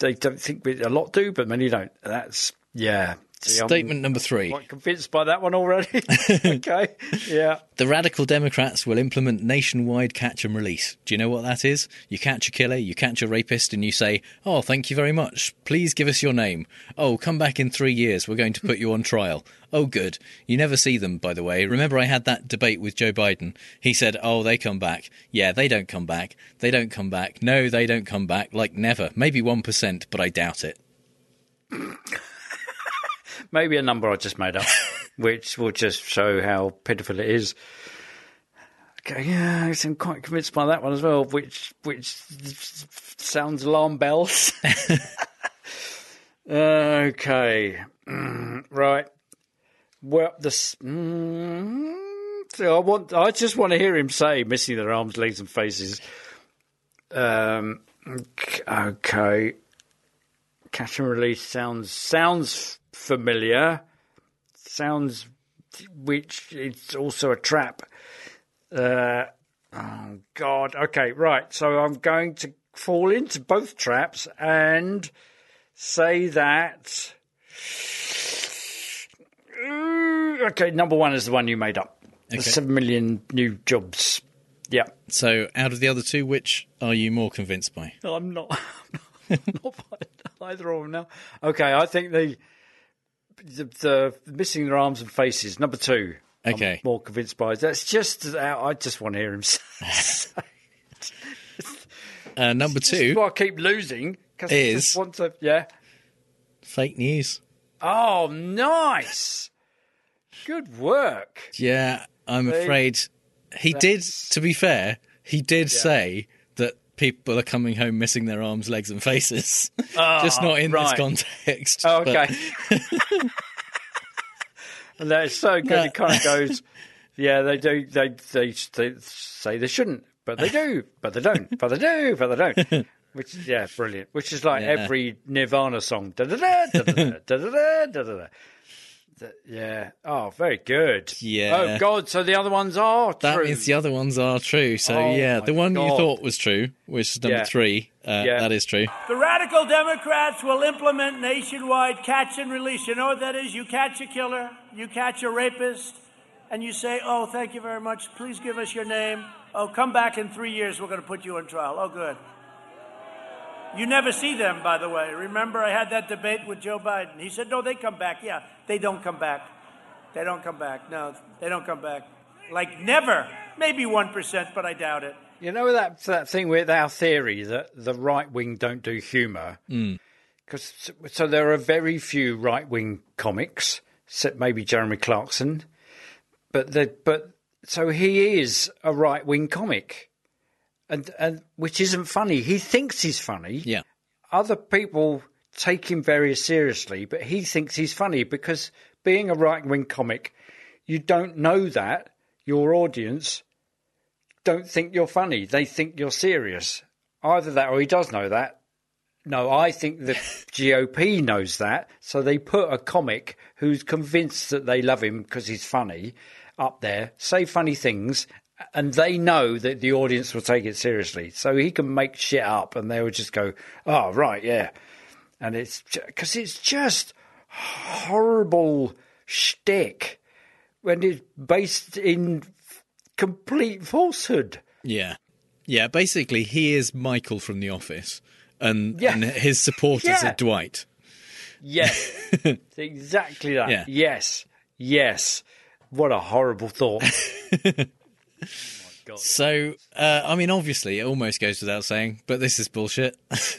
They don't think we, a lot do, but many don't. That's yeah. See, I'm Statement number three. Quite convinced by that one already. (laughs) okay, yeah. The radical Democrats will implement nationwide catch and release. Do you know what that is? You catch a killer, you catch a rapist, and you say, Oh, thank you very much. Please give us your name. Oh, come back in three years. We're going to put you on trial. Oh, good. You never see them, by the way. Remember, I had that debate with Joe Biden. He said, Oh, they come back. Yeah, they don't come back. They don't come back. No, they don't come back. Like never. Maybe 1%, but I doubt it. Maybe a number I just made up, (laughs) which will just show how pitiful it is. Okay, yeah, I'm quite convinced by that one as well, which which sounds alarm bells. (laughs) okay, Mm, (clears throat) right. Well, this. Mm, so I want. I just want to hear him say, "Missing their arms, legs, and faces." Um. Okay. Catch and release sounds sounds familiar. Sounds which it's also a trap. Uh, oh God. Okay, right. So I'm going to fall into both traps and say that. Mm, Okay, number one is the one you made up. The Okay. seven million new jobs. Yeah. So, out of the other two, which are you more convinced by? I'm not. (laughs) I'm not by either of them now. Okay, I think the, the the missing their arms and faces. Number two. I'm Okay. more convinced by that's just. I just want to hear him (laughs) say. Uh, number two, I keep losing because I is- just want to. Yeah. fake news. Oh, nice. Good work. Yeah, I'm See? afraid he did. To be fair, he did say that people are coming home missing their arms, legs, and faces. (laughs) Just Ah, not in this context. Oh, but- okay. (laughs) and that's so good. It kind of goes, yeah, they do. They, they they say they shouldn't, but they do. But they don't. But they do. But they don't. (laughs) Which is yeah, brilliant. Which is like Yeah. every Nirvana song. Da da da da da da da da da. Yeah. Oh, very good. Yeah. Oh God. So the other ones are that true. means the other ones are true. So Oh, yeah, the one you thought was true, which is number Yeah. three, uh, Yeah. that is true. The radical Democrats will implement nationwide catch and release. You know what that is? You catch a killer, you catch a rapist, and you say, Oh, thank you very much. Please give us your name. Oh, come back in three years. We're going to put you on trial. Oh, good. You never see them, by the way. Remember, I had that debate with Joe Biden. He said, No, they come back. Yeah, they don't come back. They don't come back. No, they don't come back. Like never. Maybe 1%, but I doubt it. You know that that thing with our theory that the right wing don't do humour. Mm. Because so there are very few right wing comics, except maybe Jeremy Clarkson, but the, but so he is a right wing comic, and and which isn't funny. He thinks he's funny. Yeah. Other people take him very seriously, but he thinks he's funny because being a right wing comic, you don't know that your audience don't think you're funny. They think you're serious. Either that or he does know that No, I think the (laughs) GOP knows that, so they put a comic who's convinced that they love him because he's funny up there, say funny things, and they know that the audience will take it seriously. So he can make shit up, and they will just go, "Oh, right, yeah," and it's because it's just horrible shtick when it's based in complete falsehood. Yeah. Yeah, basically, he is Michael from The Office, and, Yeah. and his supporters Yeah. are Dwight. Yes, It's (laughs) exactly that. Yeah. Yes, yes. What a horrible thought. (laughs) So, uh, I mean, obviously, it almost goes without saying, but this is bullshit. (laughs)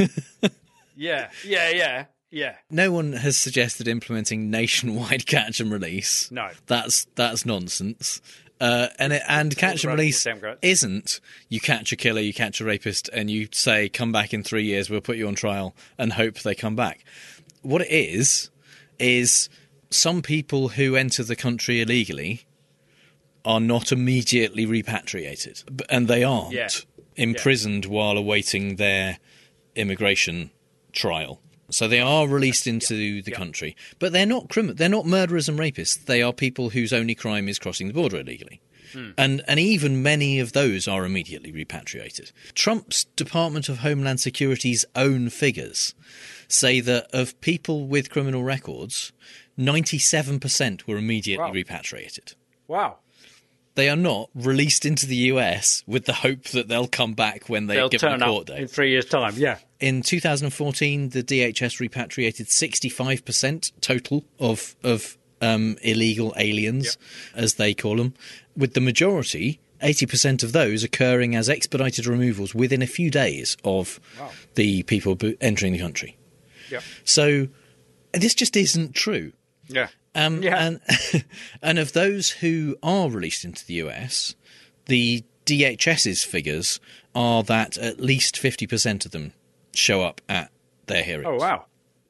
yeah, yeah, yeah, yeah. no one has suggested implementing nationwide catch and release. No. that's that's nonsense. Uh, and it, and catch and release isn't you catch a killer, you catch a rapist, and you say come back in three years, we'll put you on trial and hope they come back. What it is is some people who enter the country illegally are not immediately repatriated, and they aren't Yeah. imprisoned while awaiting their immigration trial. So they are released into the country, but they're not criminal. They're not murderers and rapists. They are people whose only crime is crossing the border illegally. Hmm. And and even many of those are immediately repatriated. Trump's Department of Homeland Security's own figures say that of people with criminal records, 97% were immediately repatriated. Wow. They are not released into the US with the hope that they'll come back when they They'll give turn a court up date. in three years' time. Yeah. In 2014, the DHS repatriated 65% total of of um, illegal aliens, as they call them, with the majority, 80% of those occurring as expedited removals within a few days of the people entering the country. Yeah. So this just isn't true. Yeah. Um, And (laughs) and of those who are released into the US, the DHS's figures are that at least fifty percent of them show up at their hearings. Oh wow!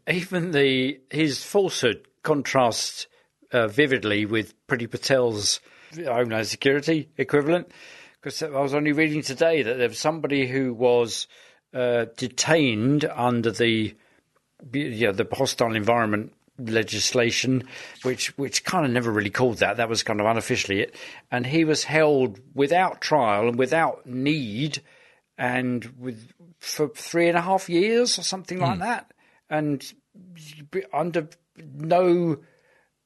Even the his falsehood contrasts uh, vividly with Priti Patel's Homeland Security equivalent. Because I was only reading today that there was somebody who was uh, detained under the yeah, the hostile environment legislation, which which kind of never really called that. That was kind of unofficially it. And he was held without trial and without need, and with for three and a half years or something like hmm. that, and under no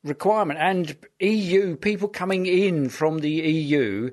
requirement. And EU people coming in from the EU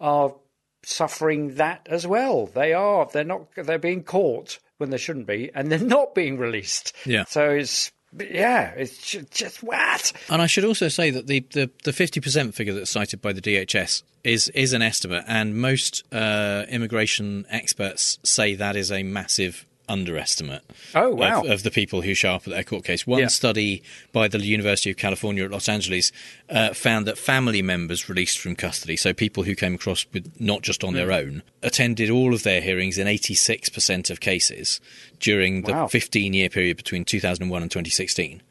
are suffering that as well. They are. They're not. They're being caught when they shouldn't be, and they're not being released. Yeah. So it's yeah. It's ju- just what. And I should also say that the the the fifty percent figure that's cited by the DHS is is an estimate, and most uh, immigration experts say that is a massive underestimate. Oh, wow. Of, of the people who show up at their court case. One Yeah. study by the University of California at Los Angeles uh, found that family members released from custody, so people who came across with not just on their Mm. own, attended all of their hearings in eighty six percent of cases during the Wow. fifteen year period between two thousand and one and twenty sixteen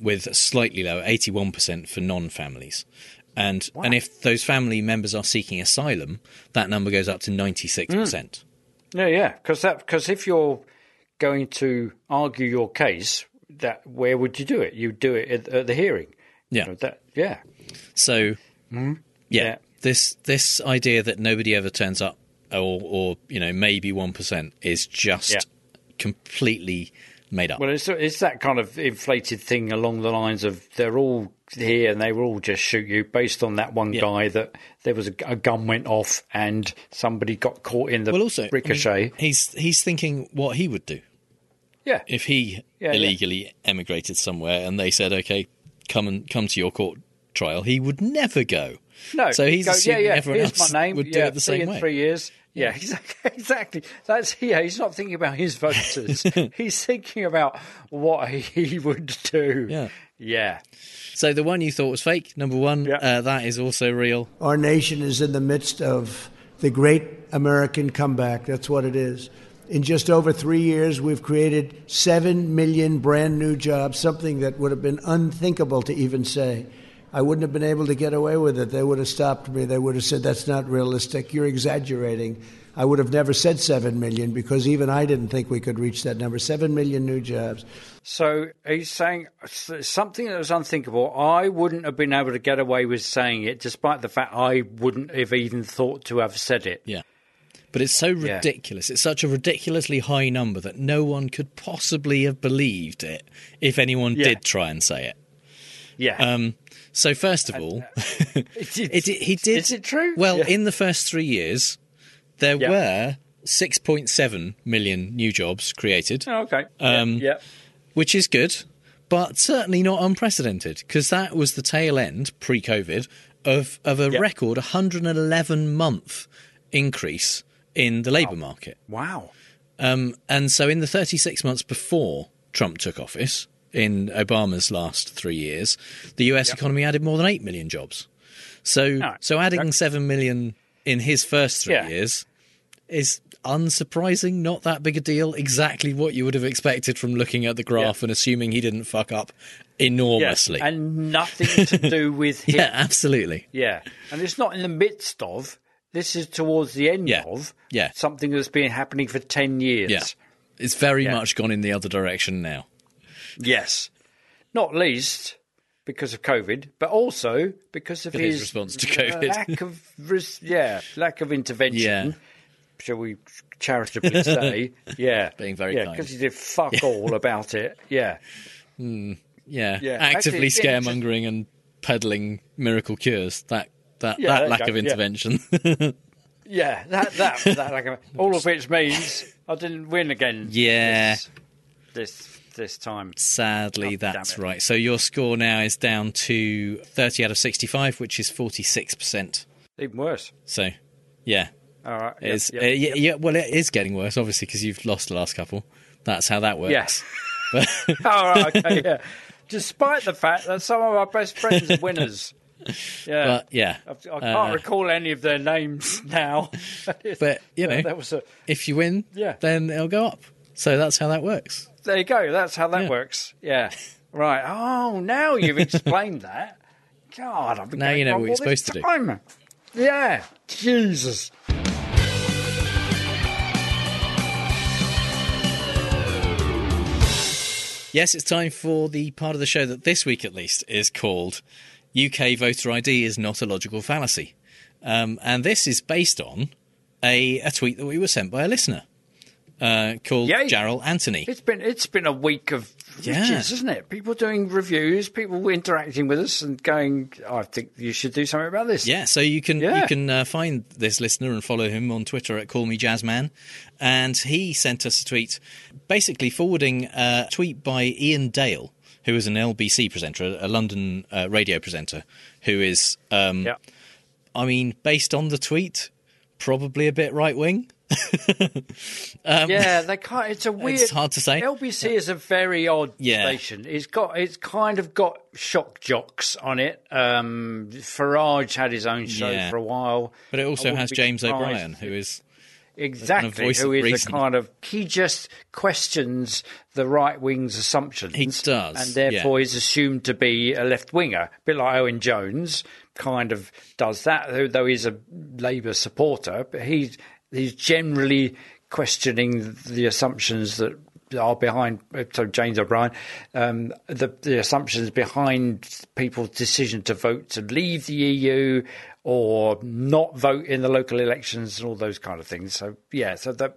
with slightly lower, 81% for non-families. And and if those family members are seeking asylum, that number goes up to 96%. Yeah, yeah. Because that because if you're going to argue your case, that where would you do it? You do it at, at the hearing. Yeah. You know, that yeah. So Mm-hmm. yeah, this this idea that nobody ever turns up or or you know maybe 1% is just Yeah. completely made up. Well, it's it's that kind of inflated thing along the lines of they're all here and they will all just shoot you based on that one guy that there was a, a gun went off and somebody got caught in the well also I mean, ricochet. he's he's thinking what he would do. Yeah. If he Yeah, yeah. illegally emigrated somewhere and they said, "Okay, come and come to your court trial," he would never go. No, So he's go, assuming yeah, yeah. everyone Here's else my name. would do it the same in way. three years. Yeah, (laughs) exactly. Exactly. That's yeah. He's not thinking about his voters. (laughs) he's thinking about what he would do. Yeah. Yeah. So the one you thought was fake, number one, uh, that is also real. Our nation is in the midst of the great American comeback. That's what it is. In just over three years, we've created 7 million brand new jobs, something that would have been unthinkable to even say. I wouldn't have been able to get away with it. They would have stopped me. They would have said, That's not realistic. You're exaggerating. I would have never said 7 million because even I didn't think we could reach that number. 7 million new jobs. So he's saying something that was unthinkable. I wouldn't have been able to get away with saying it, despite the fact I wouldn't have even thought to have said it. Yeah. But it's so Yeah. ridiculous. It's such a ridiculously high number that no one could possibly have believed it if anyone Yeah. did try and say it. Yeah. Um, so first of all, (laughs) it, it- he did. Is it true? Well, Yeah. in the first three years, there Yeah. were 6.7 million new jobs created. Oh, okay. Um, yeah. which is good, but certainly not unprecedented because that was the tail end pre-COVID of of a Yeah. record 111 month increase in the labour market. Wow. Um, and so, in the 36 months before Trump took office, in Obama's last three years, the US economy added more than 8 million jobs. So, so adding 7 million in his first three Yeah. years is unsurprising, not that big a deal. Exactly what you would have expected from looking at the graph and assuming he didn't fuck up enormously. Yeah. And nothing to (laughs) do with him. yeah, absolutely. Yeah. And it's not in the midst of, this is towards the end Yeah. of Yeah. something that's been happening for 10 years. Yeah. It's very Yeah. much gone in the other direction now. Yes. Not least because of COVID, but also because of His his, response to COVID. lack of yeah, lack of intervention. Yeah. Shall we charitably (laughs) say? Yeah, Being very yeah, kind. because he did fuck all about it. Yeah, hmm. Yeah. Yeah. Actively Actually, yeah, scaremongering and peddling miracle cures. That that, Yeah, that lack of intervention. (laughs) yeah. That that that all of which means I didn't win again. (laughs) Yeah. This this, this time. Sadly, Oh, that's right. So your score now is down to 30 out of 65, which is 46%. Even worse. So, yeah. All right. yep, It's, yep, uh, yeah, yep. yeah, well, it is getting worse, obviously, because you've lost the last couple. That's how that works. Yes. (laughs) But (laughs) All right. Okay. Yeah. Despite the fact that some of our best friends are winners. (laughs) Yeah. But, yeah, I, I can't uh, recall any of their names now. but you know, that was a, if you win, Yeah. then it'll go up. So that's how that works. There you go. That's how that Yeah. works. Yeah. Right. Oh, now you've explained that. God, I've been Now you know what you're supposed to do. Yeah. Jesus. Yes, it's time for the part of the show that this week, at least, is called UK voter ID is not a logical fallacy. Um, and this is based on a, a tweet that we were sent by a listener uh, called Yay. Jarrell Anthony. It's been it's been a week of Yeah. riches, isn't it? People doing reviews, people interacting with us, and going. I think you should do something about this. Yeah, so you can Yeah. you can uh, find this listener and follow him on Twitter at Call Me Jazzman, and he sent us a tweet, basically forwarding a tweet by Iain Dale, who is an LBC presenter, a London uh, radio presenter, who is, um, Yeah. I mean, based on the tweet, probably a bit right wing. (laughs) um, yeah, they can't. It's a weird. It's hard to say. LBC is a very odd Yeah. station. It's got. It's kind of got shock jocks on it. Um, Farage had his own show Yeah. for a while, but it also has James O'Brien, who is Exactly, who is reason. a kind of he just questions the right wing's assumptions. He does, and therefore is assumed to be a left winger, a bit like Owen Jones kind of does that. Though, though he's a Labour supporter, but he's he's generally questioning the assumptions that are behind. So James O'Brien, um, the the assumptions behind people's decision to vote to leave the EU or not vote in the local elections and all those kind of things. So yeah, so that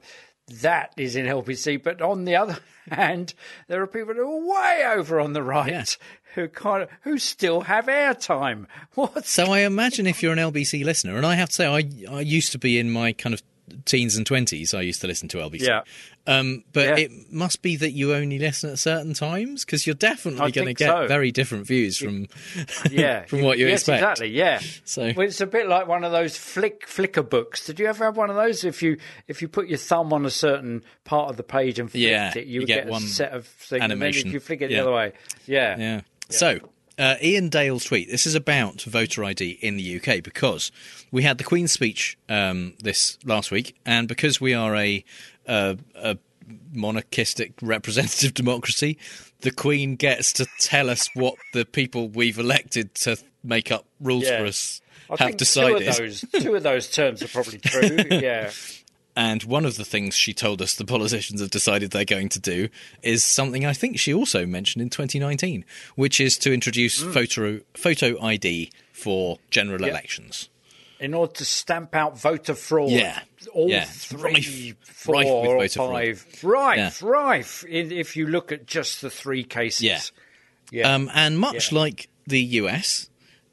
that is in LBC. But on the other (laughs) hand, there are people who are way over on the right who kind of who still have airtime. (laughs) What? So I imagine if you're an LBC listener, and I have to say, I I used to be in my kind of teens and twenties. I used to listen to LBC. Yeah. Um, but Yeah. it must be that you only listen at certain times because you're definitely going to get so. very different views from (laughs) yeah, from what you yes, expect. exactly. Yeah. So- well, it's a bit like one of those flick flicker books. Did you ever have one of those? If you if you put your thumb on a certain part of the page and flicked Yeah, it, you, you would get get, one a set of things. And animation. then if you flick it Yeah. the other way, yeah, Yeah. So, uh, Iain Dale's tweet. This is about voter ID in the UK because we had the Queen's speech um, this last week, and because we are a, uh, a monarchistic (laughs) representative democracy, the Queen gets to tell us what the people we've elected to make up rules Yeah. for us I have decided. Two of those, two of those terms are probably true. (laughs) yeah. And one of the things she told us the politicians have decided they're going to do is something I think she also mentioned in 2019, which is to introduce photo photo ID for general Yeah. elections. In order to stamp out voter fraud. Yeah. All Yeah. three, Rife- four, rife with or voter fraud. Rife, Yeah. rife. in- If you look at just the three cases. Yeah. Yeah. Um, and much like the US,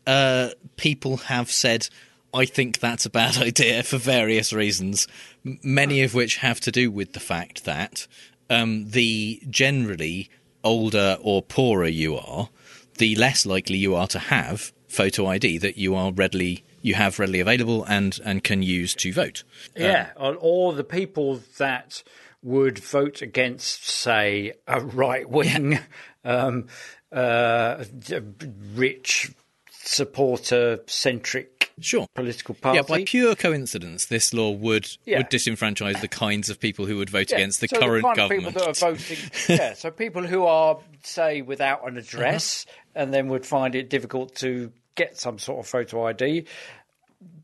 uh, people have said, I think that's a bad (laughs) idea for various reasons, many of which have to do with the fact that um, the generally older or poorer you are, the less likely you are to have photo ID that you are readily you have readily available and and can use to vote. Yeah, or, or the people that would vote against, say, a right wing, (laughs) um, uh, rich supporter centric sure. political party. Yeah, by pure coincidence, this law would Yeah. would disenfranchise the kinds of people who would vote Yeah, against the so current kind government. Of people that are voting, (laughs) yeah, so people who are, say, without an address Uh-huh. and then would find it difficult to get some sort of photo ID,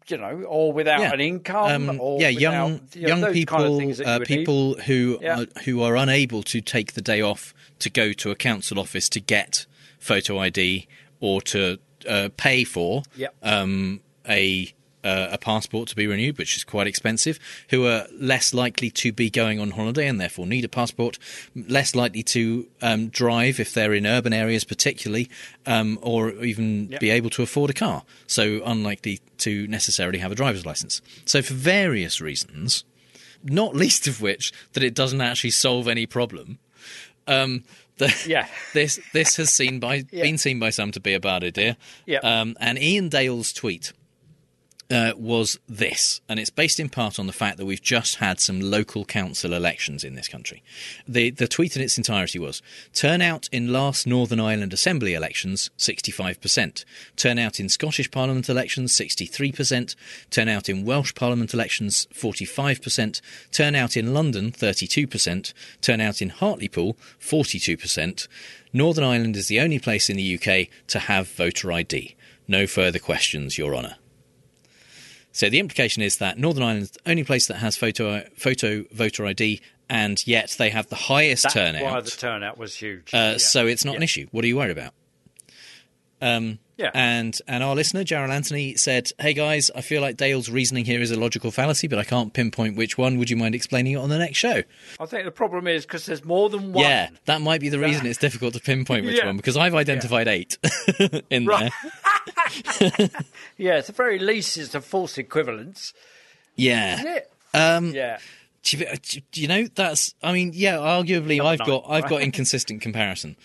you know, or without Yeah. an income, Um, or yeah, without, young you know, young people, kind of things that you uh, need. people who are, who are unable to take the day off to go to a council office to get photo ID or to uh, pay for Yep. um, a uh, a passport to be renewed, which is quite expensive, who are less likely to be going on holiday and therefore need a passport, less likely to um, drive if they're in urban areas, particularly, um, or even Yep. be able to afford a car. So unlikely to necessarily have a driver's license. So for various reasons, not (laughs) least of which that it doesn't actually solve any problem. Um, (laughs) the, Yeah. this this has seen by (laughs) Yeah. been seen by some to be a bad idea. Yeah. Um, and Iain Dale's tweet uh, was this, and it's based in part on the fact that we've just had some local council elections in this country. The the tweet in its entirety was: turnout in last Northern Ireland Assembly elections, sixty-five percent. Turnout in Scottish Parliament elections, sixty-three percent. Turnout in Welsh Parliament elections, forty-five percent. Turnout in London, thirty-two percent. Turnout in Hartlepool, forty-two percent. Northern Ireland is the only place in the UK to have voter ID. No further questions, Your Honour. So the implication is that Northern Ireland is the only place that has photo photo voter ID, and yet they have the highest That's turnout. why the turnout was huge. uh, Yeah. So it's not an issue. What are you worried about? Um, Yeah. And and our listener Gerald Anthony said, "Hey guys, I feel like Dale's reasoning here is a logical fallacy, but I can't pinpoint which one. Would you mind explaining it on the next show?" I think the problem is because there's more than one. Yeah, that might be the reason it's difficult to pinpoint which Yeah. one because I've identified eight (laughs) in there. (laughs) Yeah, at the very least, it's a false equivalence. Yeah. Isn't it? Um, Yeah. Do you, do you know that's? I mean, yeah. Arguably, Not I've nine, got I've got (laughs) inconsistent comparison,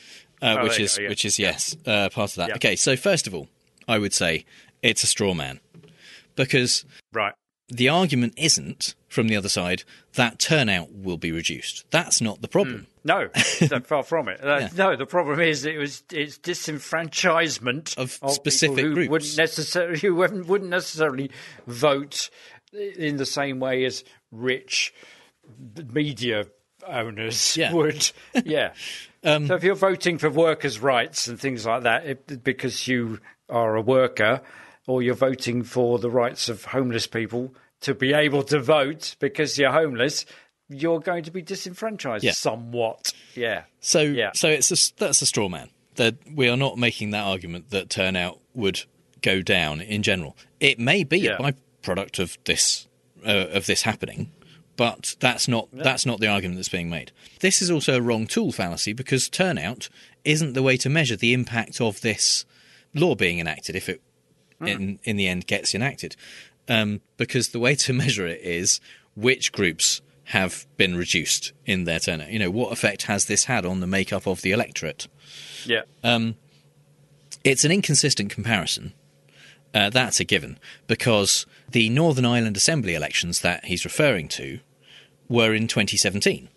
uh, Oh, which is go, yeah. which is yes, uh, part of that. Yeah. Okay, so first of all, I would say it's a straw man because Right. the argument isn't from the other side that turnout will be reduced. That's not the problem. No, (laughs) no, far from it. Uh, Yeah. No, the problem is it was it's disenfranchisement Of people specific who groups. wouldn't necessarily who wouldn't wouldn't necessarily vote in the same way as rich media owners Yeah. would. (laughs) Yeah. Um, so if you're voting for workers' rights and things like that it, because you are a worker, or you're voting for the rights of homeless people to be able to vote because you're homeless. You're going to be disenfranchised Yeah. somewhat. Yeah. So Yeah. so it's a, that's a straw man. That we are not making that argument that turnout would go down in general. It may be Yeah. a byproduct of this uh, of this happening, but that's not that's not the argument that's being made. This is also a wrong tool fallacy because turnout isn't the way to measure the impact of this law being enacted if it in in the end gets enacted. Um, because the way to (laughs) measure it is which groups have been reduced in their turnout. You know, what effect has this had on the makeup of the electorate? Yeah. Um, it's an inconsistent comparison. Uh, that's a given because the Northern Ireland Assembly elections that he's referring to were in 2017,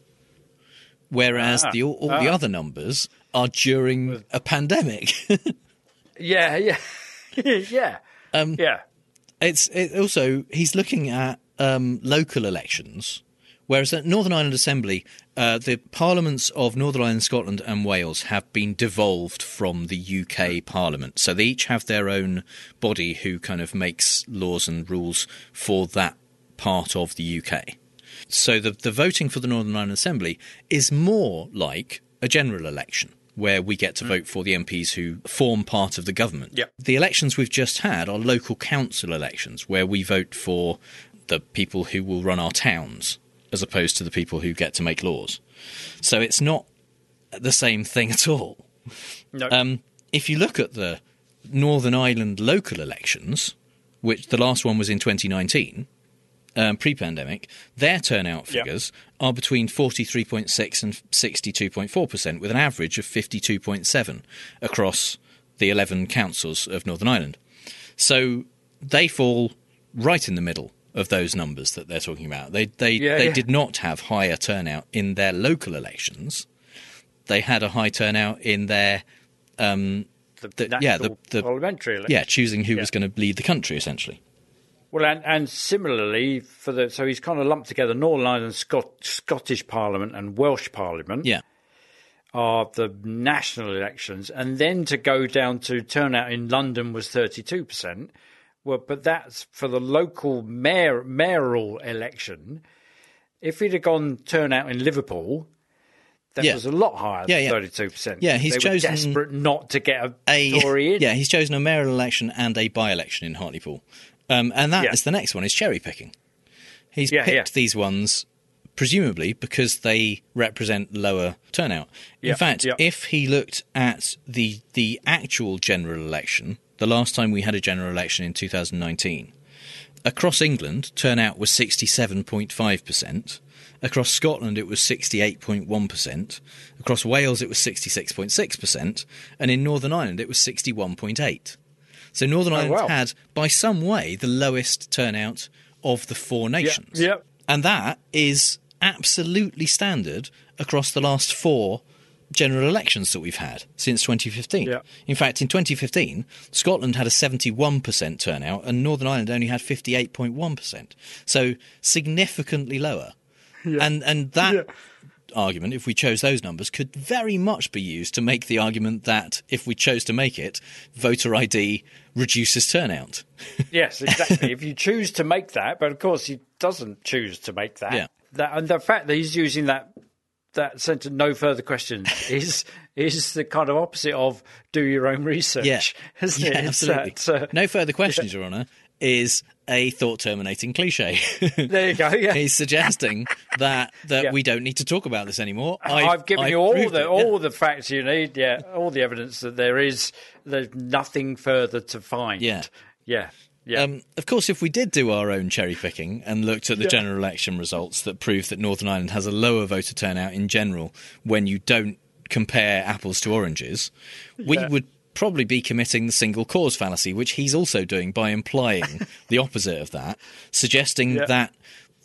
whereas Ah, the, all, all the ah. other numbers are during a pandemic. (laughs) Yeah. Yeah. (laughs) yeah. Um, yeah. It's it also he's looking at um, local elections, whereas at Northern Ireland Assembly, uh, the parliaments of Northern Ireland, Scotland, and Wales have been devolved from the UK Parliament, so they each have their own body who kind of makes laws and rules for that part of the UK. So the, the voting for the Northern Ireland Assembly is more like a general election where we get to vote for the MPs who form part of the government. Yep. The elections we've just had are local council elections where we vote for the people who will run our towns as opposed to the people who get to make laws. So it's not the same thing at all. No. Um, if you look at the Northern Ireland local elections, which the last one was in 2019, um, pre-pandemic, their turnout Yeah. figures are between 43.6 and 62.4 percent, with an average of 52.7 across the 11 councils of Northern Ireland. So they fall right in the middle of those numbers that they're talking about. They they Yeah, they yeah. did not have higher turnout in their local elections. They had a high turnout in their um, the, yeah the, the parliamentary yeah choosing who was going to lead the country essentially. Well, and, and similarly for the so he's kind of lumped together Northern Ireland, Scot, Scottish Parliament, and Welsh Parliament. Yeah. Are the national elections, and then to go down to turnout in London was thirty two percent. Well, but that's for the local mayor mayoral election. If he'd have gone turnout in Liverpool, that Yeah. was a lot higher Yeah, than yeah. thirty two percent. Yeah, he's they chosen desperate not to get a, a Tory in. yeah he's chosen a mayoral election and a by-election in Hartlepool, um, and that is Yeah. the next one is cherry picking. He's Yeah, picked these ones presumably because they represent lower turnout. In fact, if he looked at the the actual general election, the last time we had a general election in 2019, across England turnout was 67.5%. Across Scotland, it was 68.1%. Across Wales, it was 66.6%. And in Northern Ireland, it was 61.8%. So Northern Oh, Ireland wow. had, by some way, the lowest turnout of the four nations. yep. And that is absolutely standard across the last four general elections that we've had since 2015. Yeah. In fact, in 2015, Scotland had a 71% turnout and Northern Ireland only had 58.1%. So significantly lower. And and that argument, if we chose those numbers, could very much be used to make the argument that if we chose to make it, voter ID reduces turnout. (laughs) Yes, exactly. if you choose to make that, but of course he doesn't choose to make that. Yeah. That and the fact that he's using that that sentence, no further questions, (laughs) is is the kind of opposite of do your own research. Yeah, (laughs) isn't yeah it? It's absolutely. that, uh, no further questions, Your Honour, is a thought terminating cliche. (laughs) There you go. Yeah. He's suggesting that that Yeah. we don't need to talk about this anymore. I've, given I've you all the it, all yeah. the facts you need. Yeah, all the evidence that there is. There's nothing further to find. Yeah. yeah, yeah. Um, of course, if we did do our own cherry picking and looked at the Yeah. general election results that prove that Northern Ireland has a lower voter turnout in general when you don't compare apples to oranges, we would probably be committing the single cause fallacy, which he's also doing by implying (laughs) the opposite of that, suggesting Yeah. that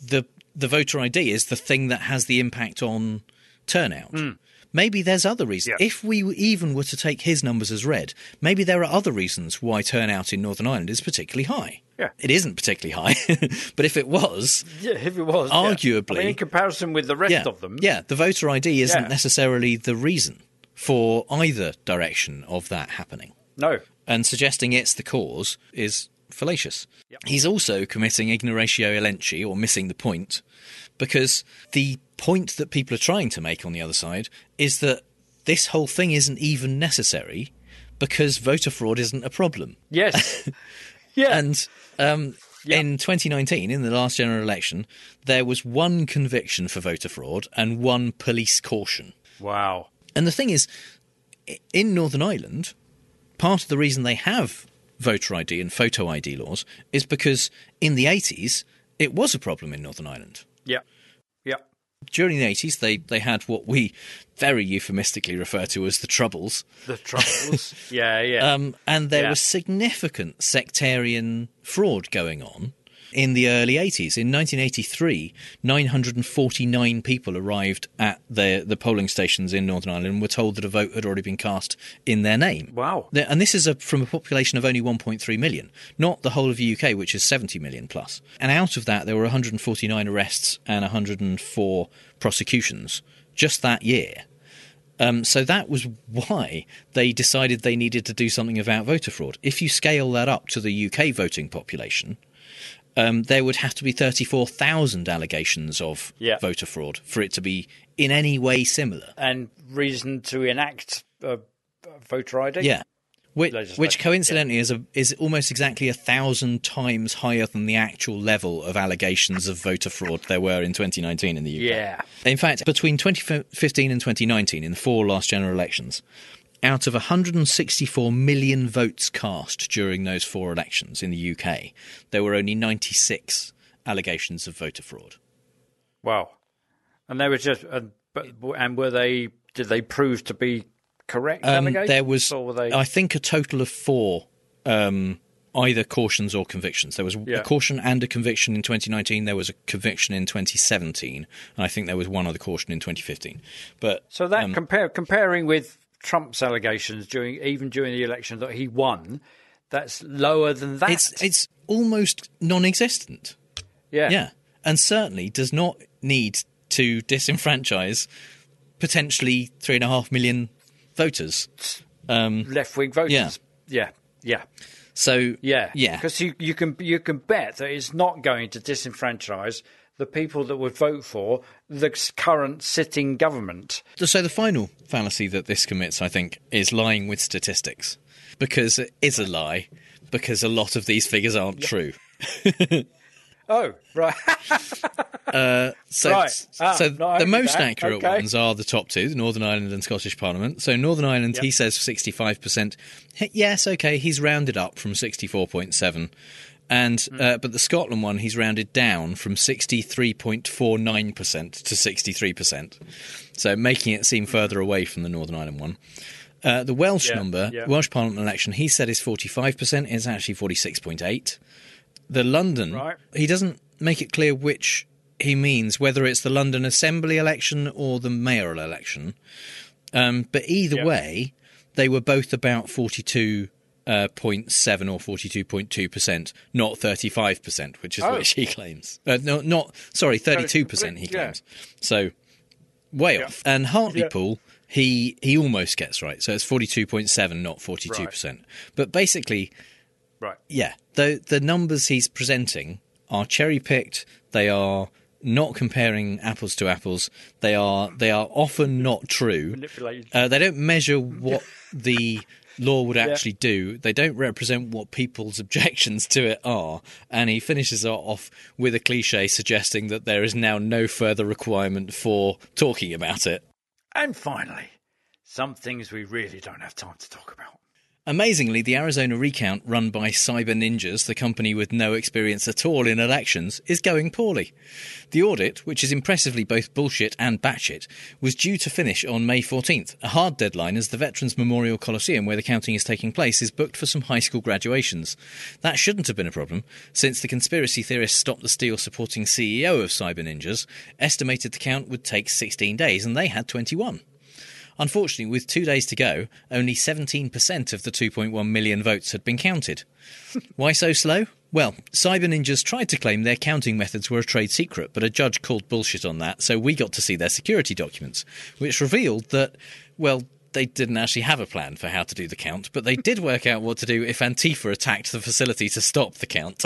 the the voter ID is the thing that has the impact on turnout. Hmm. Maybe there's other reasons. If we even were to take his numbers as read, maybe there are other reasons why turnout in Northern Ireland is particularly high. Yeah. It isn't particularly high, (laughs) but if it was, yeah, if it was yeah. arguably- I mean, in comparison with the rest yeah, of them, yeah, the voter ID isn't Yeah. necessarily the reason for either direction of that happening. no, And suggesting it's the cause is fallacious. He's also committing ignoratio elenchi, or missing the point, because the point that people are trying to make on the other side is that this whole thing isn't even necessary because voter fraud isn't a problem. yes, (laughs) yeah, And um, in 2019, in the last general election, there was one conviction for voter fraud and one police caution. wow, And the thing is, in Northern Ireland, part of the reason they have voter ID and photo ID laws is because in the 80s, it was a problem in Northern Ireland. yeah, yeah, During the 80s, they, they had what we very euphemistically refer to as the Troubles. the troubles, (laughs) yeah, yeah, Um, and there Yeah. was significant sectarian fraud going on in the early 80s. In 1983, 949 people arrived at the, the polling stations in Northern Ireland and were told that a vote had already been cast in their name. wow, And this is a, from a population of only 1.3 million, not the whole of the UK, which is 70 million plus. And out of that, there were 149 arrests and 104 prosecutions just that year. Um, so that was why they decided they needed to do something about voter fraud. If you scale that up to the UK voting population, um, there would have to be 34,000 allegations of Yeah. voter fraud for it to be in any way similar. And reason to enact uh, voter ID. Yeah. Which, which coincidentally is a, is almost exactly a thousand times higher than the actual level of allegations of voter fraud there were in 2019 in the UK. Yeah. In fact, between 2015 and 2019, in the four last general elections, out of 164 million votes cast during those four elections in the UK, there were only 96 allegations of voter fraud. Wow. And they were just, uh, and were they, did they prove to be correct Um, there was, or were they... I think, a total of four um, either cautions or convictions. There was Yeah. a caution and a conviction in 2019. There was a conviction in 2017, and I think there was one other caution in 2015. But So that um, compare comparing with Trump's allegations during even during the election that he won, that's lower than that. it's it's almost non-existent. yeah. Yeah, and certainly does not need to disenfranchise potentially three and a half million voters. Um, left wing voters. Yeah. yeah, yeah. So Yeah, yeah. Because you, you can you can bet that it's not going to disenfranchise the people that would vote for the current sitting government. So the final fallacy that this commits, I think, is lying with statistics, because it is a lie, because a lot of these figures aren't true. (laughs) Oh, right. (laughs) Uh, so, Right. Ah, so the most that, accurate okay. ones are the top two, the Northern Ireland and Scottish Parliament. So Northern Ireland, Yep. he says sixty-five percent. Yes, okay, he's rounded up from sixty-four point seven, and Hmm. uh, but the Scotland one, he's rounded down from sixty-three point four nine percent to sixty-three percent. So making it seem further away from the Northern Ireland one. Uh, the Welsh Yeah, number, yeah. Welsh Parliament election, he said is forty-five percent. It's actually forty-six point eight. The London, Right. he doesn't make it clear which he means, whether it's the London Assembly election or the mayoral election. Um, but either Yep. way, they were both about 42. Uh, 0.7 or 42.2%, not 35%, which is Oh. which (laughs) he claims. Uh, no, not, sorry, 32% he Yeah. claims. So, way off. And Hartlepool, he, he almost gets right. So it's 42.7, not 42%. But basically, Right. yeah, the the numbers he's presenting are cherry picked. They are not comparing apples to apples. They are they are often not true. Uh, they don't measure what (laughs) the law would Yeah. actually do. They don't represent what people's (laughs) objections to it are. And he finishes off with a cliche suggesting that there is now no further requirement for talking about it. And finally, some things we really don't have time to talk about. Amazingly, the Arizona recount run by Cyber Ninjas, the company with no experience at all in elections, is going poorly. The audit, which is impressively both bullshit and batshit, was due to finish on May 14th, a hard deadline as the Veterans Memorial Coliseum, where the counting is taking place, is booked for some high school graduations. That shouldn't have been a problem, since the conspiracy theorist Stop the Steal supporting CEO of Cyber Ninjas estimated the count would take 16 days, and they had 21. Unfortunately, with two days to go, only 17% of the 2.1 million votes had been counted. (laughs) Why so slow? Well, Cyber Ninjas tried to claim their counting methods were a trade secret, but a judge called bullshit on that, so we got to see their security documents, which revealed that, well, they didn't actually have a plan for how to do the count, but they did work out what to do if Antifa attacked the facility to stop the count.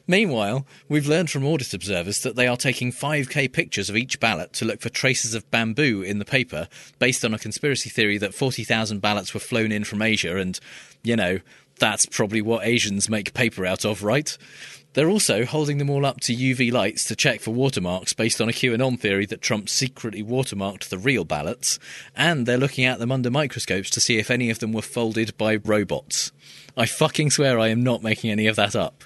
(laughs) Meanwhile, we've learned from audit observers that they are taking 5k pictures of each ballot to look for traces of bamboo in the paper, based on a conspiracy theory that 40,000 ballots were flown in from Asia, and, you know, that's probably what Asians make paper out of, right? They're also holding them all up to UV lights to check for watermarks based on a QAnon theory that Trump secretly watermarked the real ballots, and they're looking at them under microscopes to see if any of them were folded by robots. I fucking swear I am not making any of that up.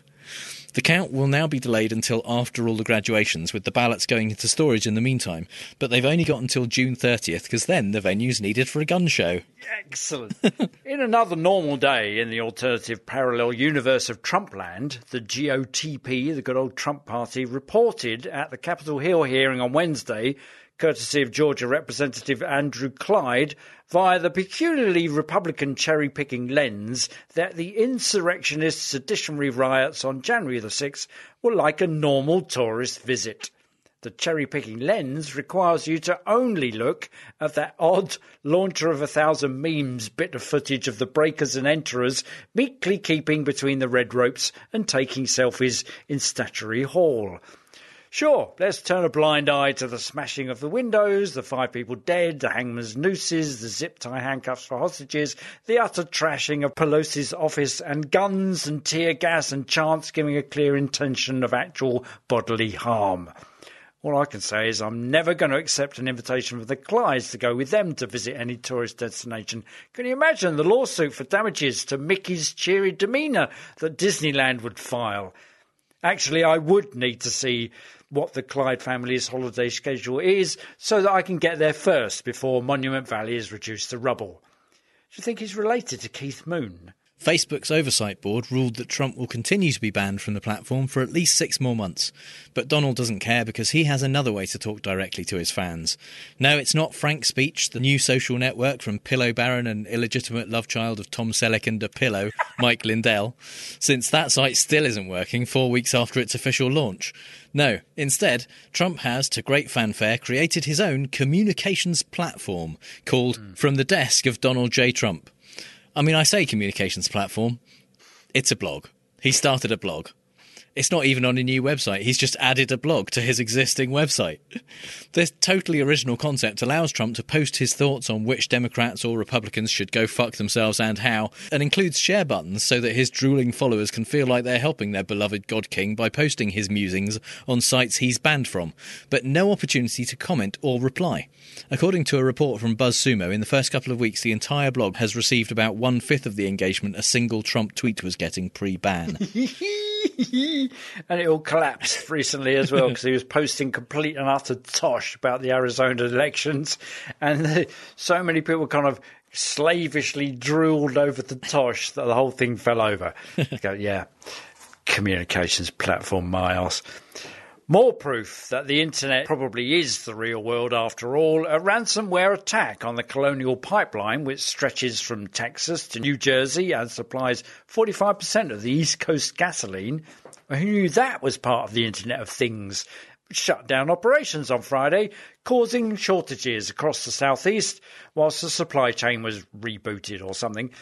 The count will now be delayed until after all the graduations, with the ballots going into storage in the meantime, but they've only got until June 30th because then the venue's needed for a gun show. Excellent. (laughs) in another normal day in the alternative parallel universe of Trumpland, the GOTP, the good old Trump party, reported at the Capitol Hill hearing on Wednesday, courtesy of Georgia Representative Andrew Clyde, via the peculiarly Republican cherry picking lens, that the insurrectionist seditionary riots on January the 6th were like a normal tourist visit. The cherry picking lens requires you to only look at that odd launcher of a thousand memes bit of footage of the breakers and enterers meekly keeping between the red ropes and taking selfies in Statuary Hall. Sure, let's turn a blind eye to the smashing of the windows, the five people dead, the hangman's nooses, the zip tie handcuffs for hostages, the utter trashing of Pelosi's office, and guns and tear gas and chants giving a clear intention of actual bodily harm. All I can say is I'm never going to accept an invitation from the Clydes to go with them to visit any tourist destination. Can you imagine the lawsuit for damages to Mickey's cheery demeanour that Disneyland would file? Actually, I would need to see what the Clyde family's holiday schedule is so that I can get there first before Monument Valley is reduced to rubble. Do you think he's related to Keith Moon? Facebook's oversight board ruled that Trump will continue to be banned from the platform for at least six more months. But Donald doesn't care because he has another way to talk directly to his fans. No, it's not Frank Speech, the new social network from Pillow Baron and illegitimate love child of Tom Selleck and a pillow, (laughs) Mike Lindell, since that site still isn't working four weeks after its official launch. No, instead, Trump has, to great fanfare, created his own communications platform called hmm. From the Desk of Donald J. Trump. I mean, I say communications platform. It's a blog. He started a blog. It's not even on a new website. He's just added a blog to his existing website. (laughs) This totally original concept allows Trump to post his thoughts on which Democrats or Republicans should go fuck themselves and how, and includes share buttons so that his drooling followers can feel like they're helping their beloved God King by posting his musings on sites he's banned from, but no opportunity to comment or reply. According to a report from BuzzSumo, in the first couple of weeks, the entire blog has received about one fifth of the engagement a single Trump tweet was getting pre ban. (laughs) and it all collapsed recently as well because he was posting complete and utter tosh about the Arizona elections, and (laughs) so many people kind of slavishly drooled over the tosh that the whole thing fell over. (laughs) go, yeah, communications platform, my ass. More proof that the internet probably is the real world after all. A ransomware attack on the Colonial Pipeline, which stretches from Texas to New Jersey and supplies 45% of the East Coast gasoline. Who knew that was part of the Internet of Things? Shut down operations on Friday, causing shortages across the southeast whilst the supply chain was rebooted or something.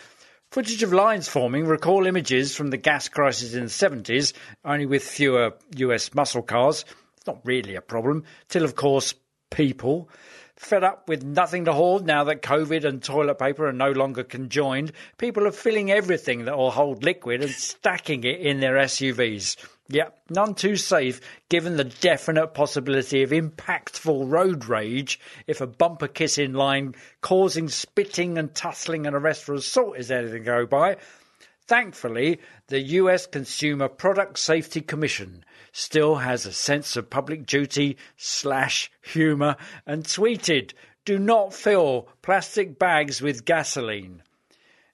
Footage of lines forming recall images from the gas crisis in the 70s, only with fewer US muscle cars. Not really a problem, till, of course, people. Fed up with nothing to hoard now that COVID and toilet paper are no longer conjoined, people are filling everything that will hold liquid and stacking it in their SUVs. Yep, none too safe given the definite possibility of impactful road rage if a bumper kiss in line causing spitting and tussling and arrest for assault is anything to go by. Thankfully, the US Consumer Product Safety Commission still has a sense of public duty slash humour and tweeted, do not fill plastic bags with gasoline.